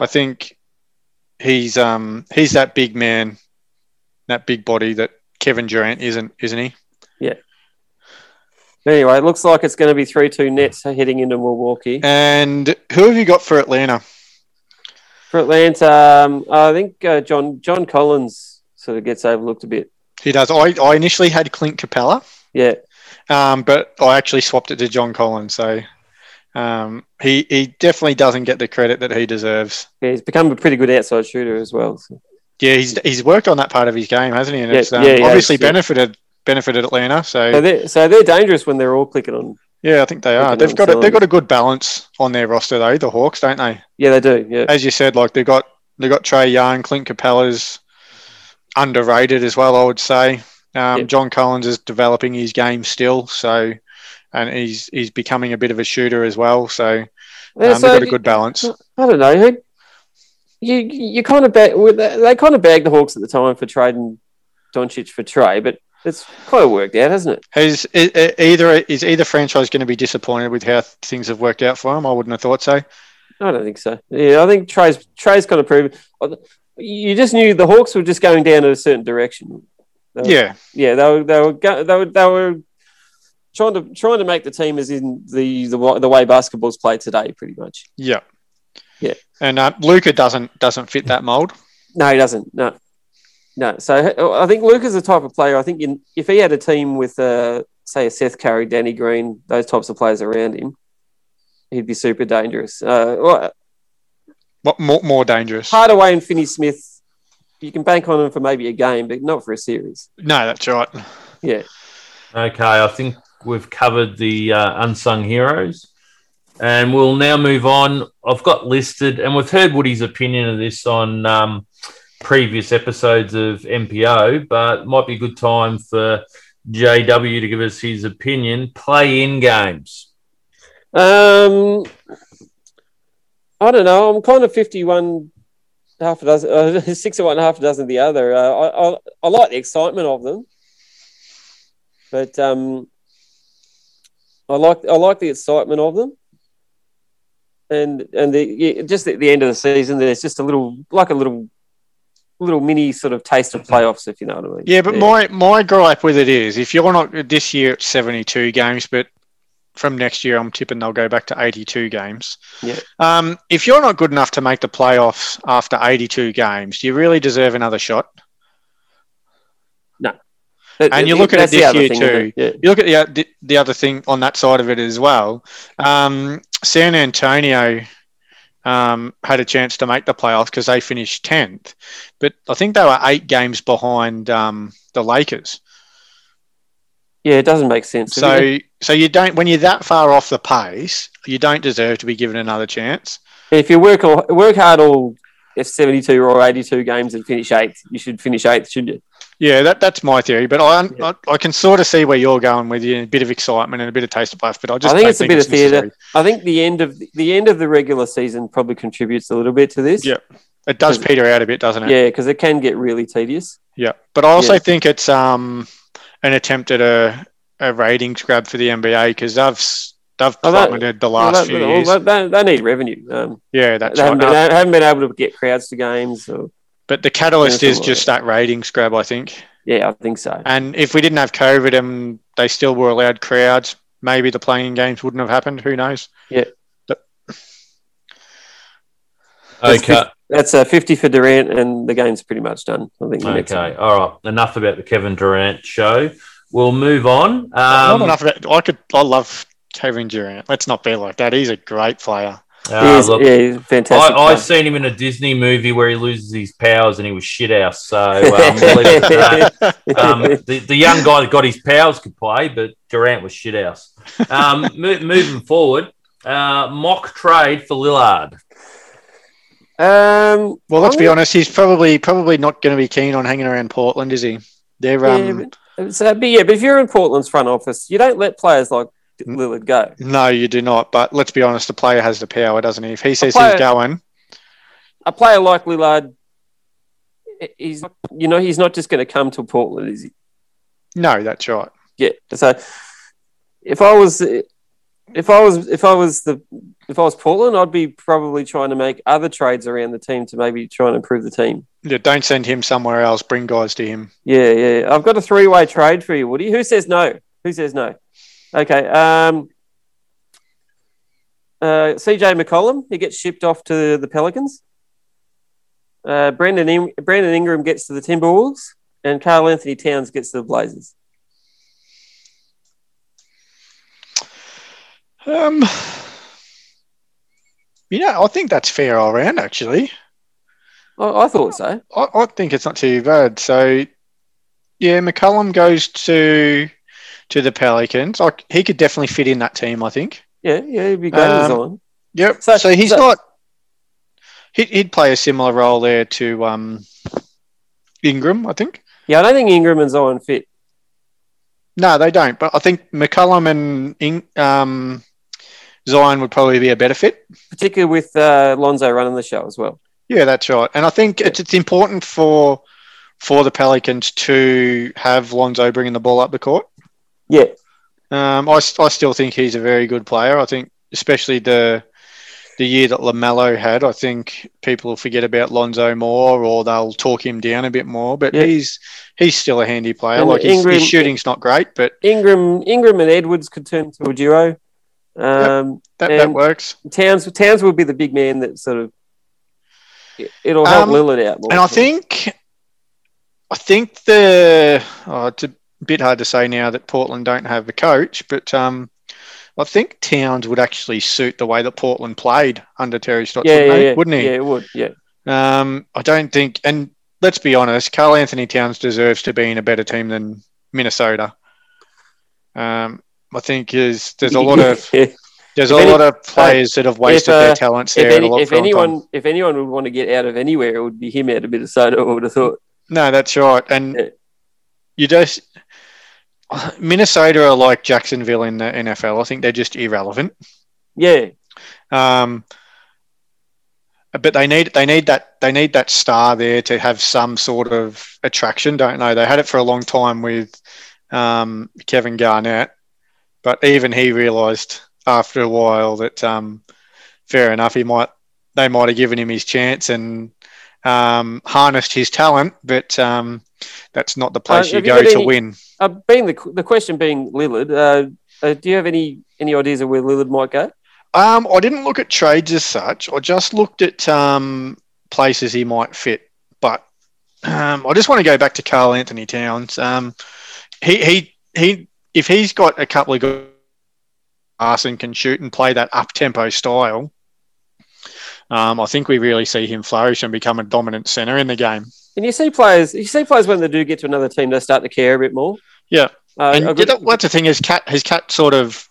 I think he's um he's that big man, that big body that Kevin Durant isn't, isn't he? Yeah. Anyway, it looks like it's going to be 3 2 Nets heading into Milwaukee. And who have you got for Atlanta? For Atlanta, um, I think uh, John John Collins sort of gets overlooked a bit. He does. I, I initially had Clint Capela, Yeah, um, but I actually swapped it to John Collins. So um, he he definitely doesn't get the credit that he deserves. yeah he's become a pretty good outside shooter as well. So. Yeah, he's he's worked on that part of his game, hasn't he? And Yeah, it's um, yeah, he has, obviously yeah. benefited benefited Atlanta. So So they're, so they're dangerous when they're all clicking on Yeah, I think they are. They've got a, they've got a good balance on their roster though. The Hawks, don't they? Yeah, they do. Yeah, As you said, like they got they got Trae Young, Clint Capela's underrated as well. I would say. Um, Yeah. John Collins is developing his game still, so and he's he's becoming a bit of a shooter as well. So um, Yeah, they've got a good balance. I don't know. who- You you kind of bag, they kind of bagged the Hawks at the time for trading Doncic for Trae, but it's kind of worked out, hasn't it? Is, Has i- i- either is either franchise going to be disappointed with how things have worked out for him? I wouldn't have thought so. I don't think so. Yeah, I think Trae's Trae's kind of proven. You just knew the Hawks were just going down in a certain direction. Were- Yeah, yeah, they were they were go- they were they were trying to trying to make the team as in the the, the way basketball's played today, pretty much. yeah, Yeah. And uh, Luka doesn't doesn't fit that mold. No, he doesn't. No, no. So I think Luke is the type of player. I think in, if he had a team with, uh, say, a Seth Curry, Danny Green, those types of players around him, he'd be super dangerous. Uh, well, What more more dangerous? Hardaway and Finney Smith, you can bank on them for maybe a game, but not for a series. No, that's right. Yeah. Okay, I think we've covered the uh, unsung heroes. And we'll now move on. I've got listed, and we've heard Woody's opinion of this on um, previous episodes of NPO, but might be a good time for JW to give us his opinion. Play in games. Um, I don't know. I'm kind of 51, half a dozen, uh, [LAUGHS] six of one, half a dozen the other. Uh, I, I, I like the excitement of them, but um, I like I like the excitement of them, and and the yeah, just at the end of the season, there's just a little like a little little mini sort of taste of playoffs, if you know what I mean. Yeah, but my my gripe with it is if you're not this year it's 72 games, but from next year I'm tipping they'll go back to 82 games. Yeah. Um, if you're not good enough to make the playoffs after 82 games, do you really deserve another shot? And you look at it this year too. Yeah. You look at the, the the other thing on that side of it as well. Um, San Antonio um, had a chance to make the playoffs because they finished 10th, but I think they were eight games behind um, the Lakers. Yeah, it doesn't make sense. So, so you don't when you're that far off the pace, you don't deserve to be given another chance. if you work all, work hard all if 72 or 82 games and finish eighth, you should finish eighth, shouldn't you? Yeah, that that's my theory, but I, Yeah. I I can sort of see where you're going with you, a bit of excitement and a bit of taste of life. But I just I think it's a bit of necessary. theatre. I think the end of the end of the regular season probably contributes a little bit to this. Yeah. It does peter out a bit, doesn't it? Yeah, because it can get really tedious. Yeah, but I also Yeah. think it's um an attempt at a, a ratings grab for the NBA because they've they've that- plummeted the Well, last they, few well, years. they, they- need revenue. Um, yeah, that's they, haven't been, Uh, they haven't been able to get crowds to games. Or, but the catalyst is just that ratings grab, I think. yeah, I think so. And if we didn't have COVID and they still were allowed crowds, maybe the playing games wouldn't have happened. Who knows? That's Okay. That's a 50 for Durant, and the game's pretty much done. I think. Okay. one. All right. Enough about the Kevin Durant show. We'll move on. Not Um, enough of it. I could. I love Kevin Durant. Let's not be like that. He's a great player. Uh, He's- look, yeah, he's fantastic. I, I player. seen him in a Disney movie where he loses his powers and he was shit house. So [LAUGHS] um, we'll leave it at that. um, the, the young guy that got his powers could play, but Durant was shit house. Um, mo- moving forward, uh, mock trade for Lillard. um, Well, let's I'm be honest. He's probably probably not going to be keen on hanging around Portland, is he? They're Yeah, um, but, so, but yeah, but if you're in Portland's front office, you don't let players like Lillard go. no, you do not. But let's be honest. The player has the power, doesn't he? If he says player- he's going, A player like Lillard, he's you know he's not just going to come to Portland, is he? no, that's right. Yeah. So if I was if I was if I was the if I was Portland, I'd be probably trying to make other trades around the team to maybe try and improve the team. Yeah, don't send him somewhere else. Bring guys to him. Yeah, yeah. I've got a three way trade for you, Woody. Who says no? Who says no? Okay. Um, uh, CJ McCollum, he gets shipped off to the Pelicans. Uh, Brandon, In- Brandon Ingram gets to the Timberwolves, and Karl Anthony Towns gets to the Blazers. Um, you know, I think that's fair all around. Actually, I, I thought so. I, I think it's not too bad. So, yeah, McCollum goes to to the Pelicans. Like he could definitely fit in that team. I think. Yeah, yeah, he'd be great Um, as Zion. Yep. So- So, he's so- not. He'd, he'd play a similar role there to um, Ingram, I think. Yeah, I don't think Ingram and Zion fit. No, they don't. But I think McCollum and In, um, Zion would probably be a better fit. particularly with uh, Lonzo running the show as well. Yeah, that's right. And I think it's, it's important for for the Pelicans to have Lonzo bringing the ball up the court. Yeah, Um, I, I still think he's a very good player. I think, especially the the year that LaMelo had, I think people will forget about Lonzo more, or they'll talk him down a bit more. But Yeah. he's he's still a handy player. And like his, Ingram- his shooting's not great, but Ingram, Ingram and Edwards could turn to a duo. Um, that, And- that works. Towns, Towns will be the big man that sort of it'll help Um, Lillard out more. And I think, I think the oh, it's a bit hard to say now that Portland don't have a coach, but um, I think Towns would actually suit the way that Portland played under Terry Stotts, yeah, wouldn't, yeah, yeah, wouldn't he? Yeah, it would. Yeah, Um, I don't think, and let's be honest, Karl Anthony Towns deserves to be in a better team than Minnesota. Um, I think is there's a lot of [LAUGHS] If there's If a any- lot of players that have wasted uh, their talents there. a any, if for a long time. anyone, if anyone would want to get out of anywhere, it would be him out of Minnesota. I would have thought. No, that's right. And you just [LAUGHS] Minnesota are like Jacksonville in the NFL. I think they're just irrelevant. Yeah, Um, but they need they need that they need that star there to have some sort of attraction, don't they? They had it for a long time with um, Kevin Garnett, but even he realised after a while that um, fair enough, he might they might have given him his chance and um, harnessed his talent, but um, that's not the place Uh, you have you go to any- win. Uh, being the the question being Lillard, uh, uh, do you have any any ideas of where Lillard might go? Um, I didn't look at trades as such. I just looked at um, places he might fit. But um, I just want to go back to Karl Anthony Towns. Um, he he he. If he's got a couple of good pass and can shoot and play that up tempo style, um, I think we really see him flourish and become a dominant center in the game. And you see players, you see players when they do get to another team, they start to care a bit more. Yeah. Uh, And good- that, that's the thing is, cat his cat sort of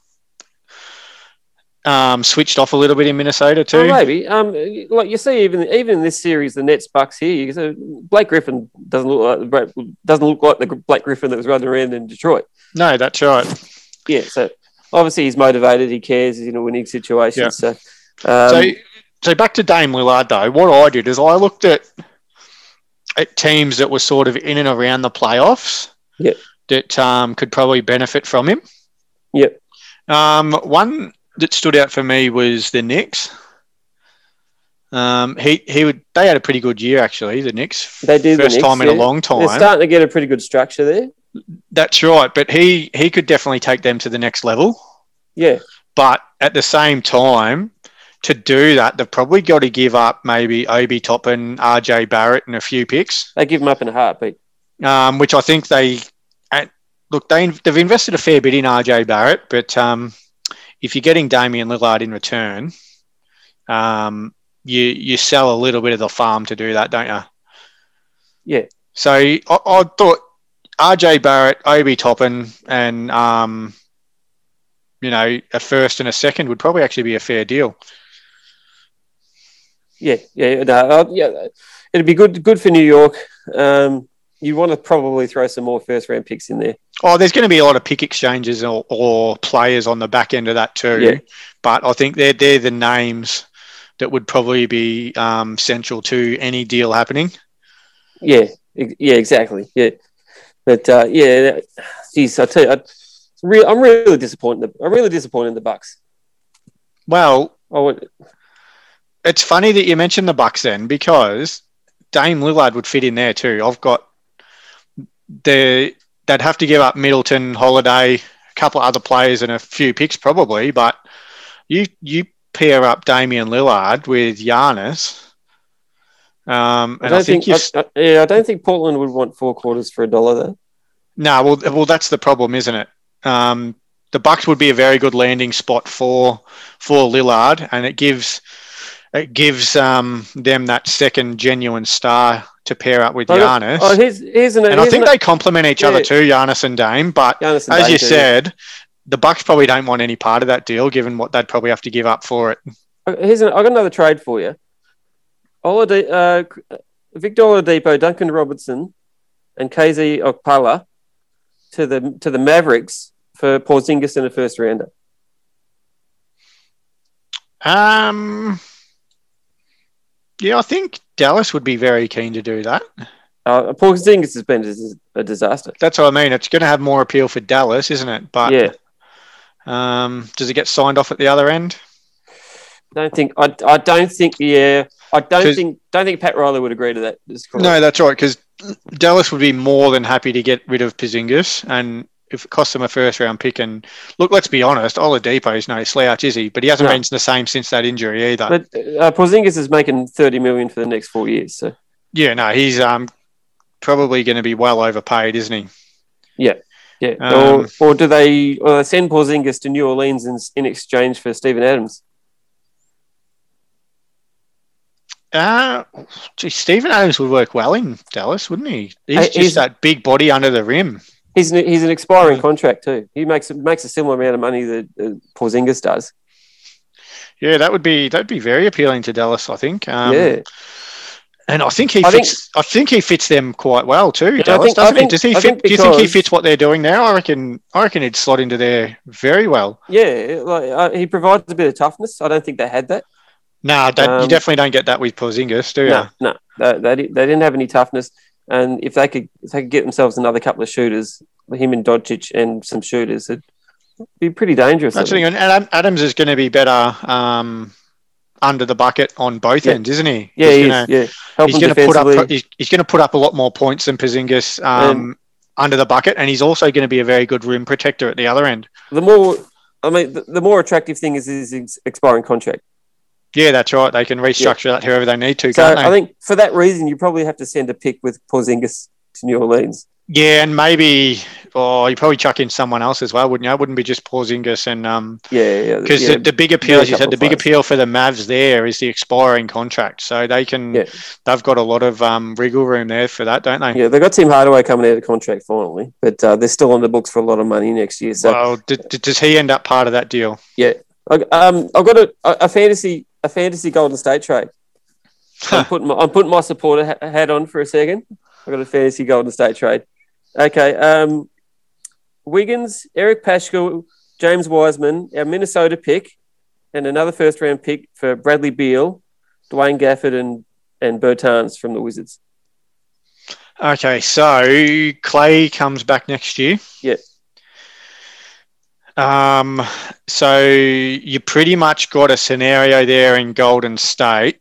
um, switched off a little bit in Minnesota too. Oh, maybe. Um, like you see, even even in this series, the Nets Bucks here, you so Blake Griffin doesn't look like doesn't look like the Blake Griffin that was running around in Detroit. No, that's right. Yeah, so obviously he's motivated, he cares, he's in a winning situation. Yeah. So, um, so, so back to Dame Lillard though. What I did is I looked at at teams that were sort of in and around the playoffs. Yeah. That um, could probably benefit from him. Yep. Um, one that stood out for me was the Knicks. Um, he he would they had a pretty good year actually. The Knicks They did, the first Knicks, time in a long they're starting to get a pretty good structure there. That's right. But he he could definitely take them to the next level. Yeah, But at the same time, to do that, they've probably got to give up maybe Obi Toppin, RJ Barrett, and a few picks, they give them up in a heartbeat. um, which I think they and look they they've invested a fair bit in RJ Barrett, but um, if you're getting Damian Lillard in return, um, you you sell a little bit of the farm to do that, don't you? Yeah. So I, I thought RJ Barrett, Obi Toppin, and um, you know a first and a second would probably actually be a fair deal. Yeah, yeah, no, uh, yeah. It'd be good, good for New York. Um, you want to probably throw some more first round picks in there. Oh, there's going to be a lot of pick exchanges or, or players on the back end of that too. Yeah. But I think they're they're the names that would probably be um, central to any deal happening. Yeah, yeah, exactly. Yeah, but uh, yeah, geez, I tell you, I, real, I'm really disappointed. I'm really disappointed in the Bucks. Well, I would, it's funny that you mentioned the Bucks then because Dame Lillard would fit in there too. I've got the they'd have to give up Middleton, Holiday, a couple of other players, and a few picks probably. But you you pair up Damian Lillard with Giannis. Um, I and don't I think, think, I, I, yeah, I don't think Portland would want four quarters for a dollar though. No, well, well, that's the problem, isn't it? Um, the Bucks would be a very good landing spot for for Lillard, and it gives it gives um, them that second genuine star to pair up with Oh, Giannis. Oh, here's, here's an, and I think an, they complement each other too, Giannis and Dame. But and as Dame you too. said, the Bucks probably don't want any part of that deal, given what they'd probably have to give up for it. Uh, Here's an, I've got another trade for you. Olade, uh, Victor Oladipo, Duncan Robinson, and KZ Okpala to the to the Mavericks for Porzingis in a first rounder. Um, yeah, I think Dallas would be very keen to do that. Uh, Porzingis has been a, a disaster. That's what I mean. It's going to have more appeal for Dallas, isn't it? But yeah, um, does it get signed off at the other end? don't think I, I don't think yeah I don't think don't think Pat Riley would agree to that. No, that's right. Because Dallas would be more than happy to get rid of Porzingis, and if it costs them a first round pick, and look, let's be honest, Oladipo is no slouch, is he? But he hasn't No. been the same since that injury either. But uh, Porzingis is making thirty million for the next four years. So yeah, no, he's um probably going to be well overpaid, isn't he? yeah, Um, or or do they or they send Porzingis to New Orleans in, in exchange for Steven Adams? Uh, gee, Steven Adams would work well in Dallas, wouldn't he? He's Hey, just that big body under the rim. He's an, he's an expiring Yeah. contract too. He makes makes a similar amount of money that uh, Porzingis does. Yeah, that would be that'd be very appealing to Dallas, I think. Um, yeah, and I think he I think- fits. I think he fits them quite well too. I Dallas, think- doesn't think- he? Does he fit? think Do you think he fits what they're doing now? I reckon. I reckon he'd slot into there very well. yeah. Like uh, he provides a bit of toughness. I don't think they had that. Nah, that, you Um, definitely don't get that with Porzingis, do you? No, no, they, they, they didn't have any toughness. And if they could, if they could get themselves another couple of shooters, him and Doncic and some shooters, it'd be pretty dangerous. That's. And Adam- Adams is going to be better um, under the bucket on both Yeah. ends, isn't he? yeah, he's he's, gonna, yeah. Help he's going to put up. He's, he's going to put up a lot more points than Porzingis um, under the bucket, and he's also going to be a very good rim protector at the other end. the more, I mean, the, the more attractive thing is his expiring contract. Yeah, that's right. They can restructure that however they need to, So can't they? I think for that reason, you probably have to send a pick with Porzingis to New Orleans. yeah, and maybe, oh, you probably chuck in someone else as well, wouldn't you? It wouldn't be just Porzingis and um, Yeah, yeah. because yeah. the, the big appeal, as you said, the big players. appeal for the Mavs there is the expiring contract, so they can, Yeah. they've got a lot of um, wriggle room there for that, don't they? yeah, they've got Tim Hardaway coming out of contract finally, but uh, they're still on the books for a lot of money next year. So well, d- d- does he end up part of that deal? I, um, I've got a, a fantasy a fantasy Golden State trade. I'm putting my, I'm putting my supporter ha- hat on for a second. I've got a fantasy Golden State trade. Okay, um, Wiggins, Eric Paschall, James Wiseman, our Minnesota pick, and another first round pick for Bradley Beal, Dwayne Gafford, and and Bertans from the Wizards. Okay, so Clay comes back next year. Yeah. Um, so you pretty much got a scenario there in Golden State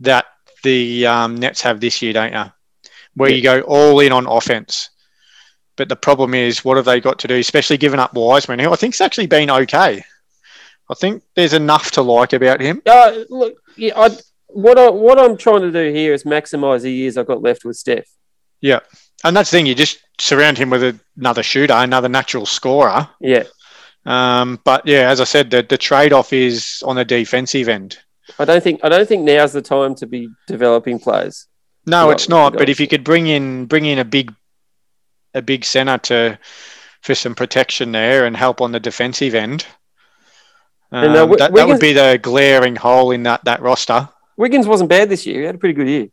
that the um, Nets have this year, don't you? Where you go all in on offense. But the problem is, what have they got to do? Especially giving up Wiseman, who I think's actually been okay. I think there's enough to like about him. Uh, look, yeah, I, what I what I'm trying to do here is maximise the years I've got left with Steph. Yeah. And that's the thing, you just surround him with another shooter, another natural scorer. Yeah, Um, but yeah, as I said, the, the trade off is on the defensive end. I don't think I don't think now's the time to be developing players. No, Yeah, it's not. But if you could bring in bring in a big a big center to for some protection there and help on the defensive end, um, uh, that, that would be the glaring hole in that that roster. Wiggins wasn't bad this year; he had a pretty good year.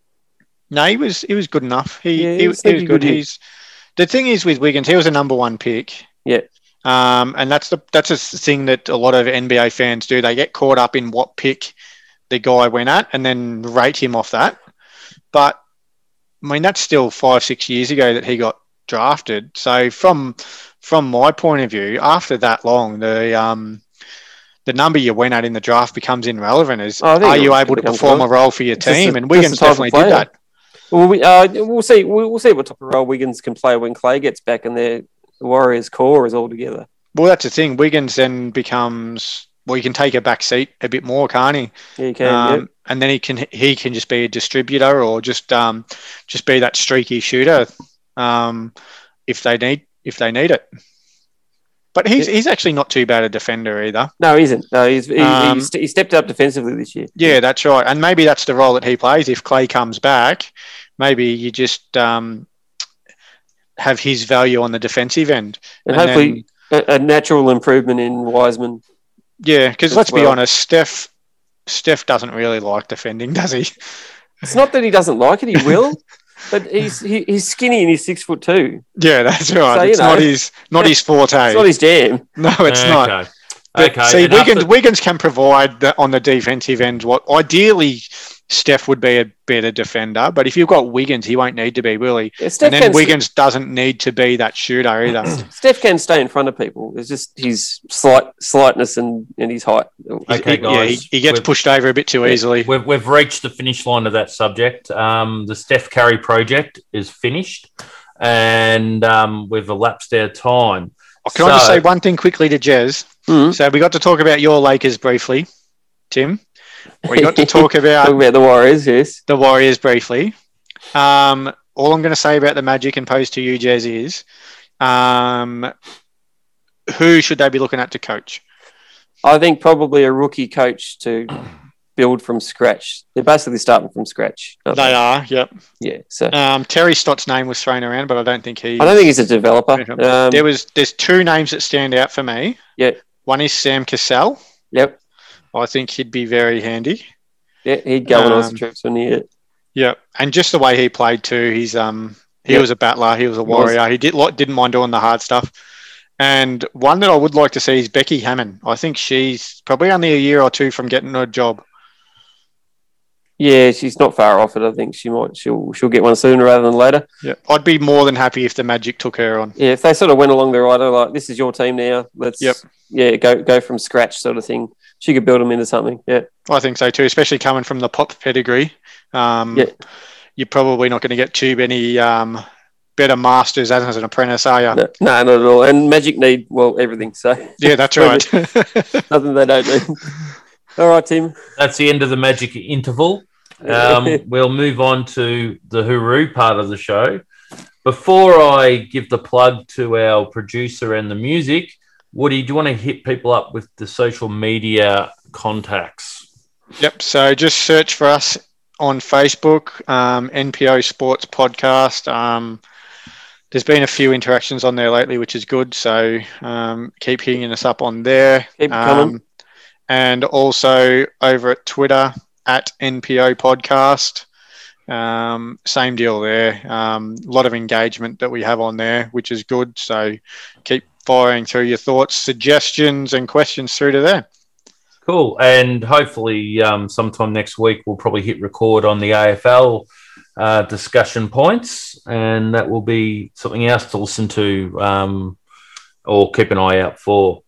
No, he was he was good enough. He Yeah, he, he was, was he was good. good. He's the thing is with Wiggins, he was a number one pick. Yeah. Um, and that's the that's a thing that a lot of NBA fans do. They get caught up in what pick the guy went at and then rate him off that. But I mean, that's still five six years ago that he got drafted. So from from my point of view, after that long, the um the number you went at in the draft becomes irrelevant. Is Oh, are you able to perform a role for your team? the- and Wiggins definitely did that. Well, we uh, we'll see. We'll, we'll see what type of role Wiggins can play when Clay gets back and the Warriors' core is all together. Well, that's the thing. Wiggins then becomes well, he can take a back seat a bit more, can't he? Yeah, can. um, yeah. And then he can he can just be a distributor or just um, just be that streaky shooter um, if they need if they need it. But he's he's actually not too bad a defender either. No, he isn't. No, he's he, Um, he's, he stepped up defensively this year. Yeah, that's right. And maybe that's the role that he plays. If Clay comes back, maybe you just um, have his value on the defensive end. And, And hopefully a, a natural improvement in Wiseman. Yeah, because let's be honest, Steph Steph doesn't really like defending, does he? It's not that he doesn't like it; he [LAUGHS] will. but he's he, he's skinny and he's six foot two. Yeah, that's right. So, you it's not his not his forte. It's not his jam. no, it's not. Okay. But okay. see, enough Wiggins, of- Wiggins can provide the, on the defensive end what ideally Steph would be a better defender. But if you've got Wiggins, he won't need to be, will he? Yeah, And then can, Wiggins doesn't need to be that shooter either. [CLEARS THROAT] Steph can stay in front of people. It's just his slight slightness and, and his height. Okay, He- yeah, he, guys, he gets pushed over a bit too easily. We've, we've reached the finish line of that subject. Um, the Steph Curry project is finished, and um, we've elapsed our time. Oh, Can I just say one thing quickly to Jez? Mhm. So we got to talk about your Lakers briefly, Tim. We got to [LAUGHS] talk about Talk about the Warriors, yes. the Warriors briefly. Um, all I'm going to say about the Magic and pose to you, Jez, is um, who should they be looking at to coach? I think probably a rookie coach to build from scratch. They're basically starting from scratch. aren't They are, yep. Yeah. So Um, Terry Stott's name was thrown around, but I don't think he. I don't think he's a developer. Um, there was there's two names that stand out for me. Yeah. One is Sam Cassell. yep. I think he'd be very handy. Yeah, he'd go on Um, Aussie trips when he Yeah, and just the way he played too. He's um he Yep. was a battler. He was a warrior. He did like didn't mind doing the hard stuff. And one that I would like to see is Becky Hammon. I think she's probably only a year or two from getting a job. Yeah, she's not far off it. I think she might. She'll she'll get one sooner rather than later. Yeah, I'd be more than happy if the Magic took her on. Yeah, if they sort of went along the right, like this is your team now. Let's Yep. yeah go go from scratch sort of thing. She could build them into something. Yeah, I think so too, especially coming from the pop pedigree. Um, Yeah. You're probably not going to get too many um, better masters as, as an apprentice, are you? no, no, not at all. And Magic need well everything. So Yeah, that's right. [LAUGHS] nothing they don't need. All right, Tim. That's the end of the magic interval. Um, [LAUGHS] we'll move on to the Huru part of the show. Before I give the plug to our producer and the music, Woody, do you want to hit people up with the social media contacts? Yep. So just search for us on Facebook, um, NPO Sports Podcast. Um, there's been a few interactions on there lately, which is good. So um, keep hitting us up on there. Keep it coming. Um, and also over at Twitter at NPO Podcast. Um, same deal there. Um, a lot of engagement that we have on there, which is good. So keep firing through your thoughts, suggestions, and questions through to there. Cool. And hopefully, um, sometime next week, we'll probably hit record on the AFL uh, discussion points, and that will be something else to listen to um, or keep an eye out for.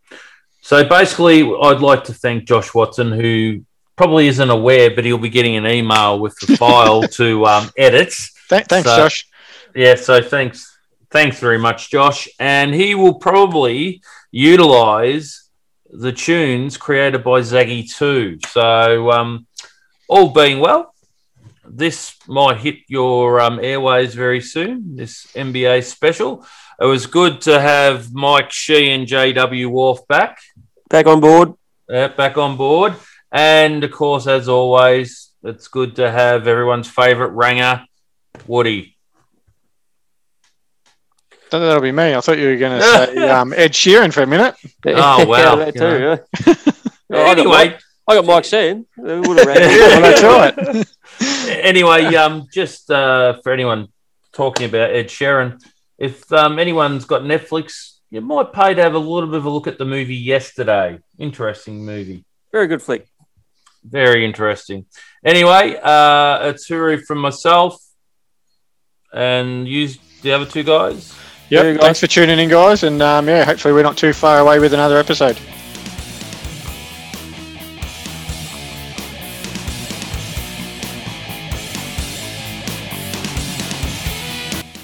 So, basically, I'd like to thank Josh Watson, who probably isn't aware, but he'll be getting an email with the file [LAUGHS] to um, edit. Th- thanks, So- Josh. Yeah, so thanks, thanks very much, Josh. And he will probably utilize the tunes created by Zaggy too. So, um, all being well, this might hit your um, airways very soon. This NBA special. It was good to have Mike Shee and JW Wharf back, Back on board. uh, back on board, and of course, as always, it's good to have everyone's favourite ranger, Woody. Th- That'll be me. I thought you were going [LAUGHS] to say um, Ed Sheeran for a minute. Oh, wow. that too. yeah. [LAUGHS] I got anyway, Mike- I got Mike Sheen. It would have ran. Well, that's right. [LAUGHS] anyway, um, just uh, for anyone talking about Ed Sheeran, if um, anyone's got Netflix, you might pay to have a little bit of a look at the movie yesterday. Interesting movie. Very good flick. Very interesting. Anyway, uh, it's Huru from myself and you, the other two guys. Yep. Thanks for tuning in, guys. And um, yeah, hopefully we're not too far away with another episode.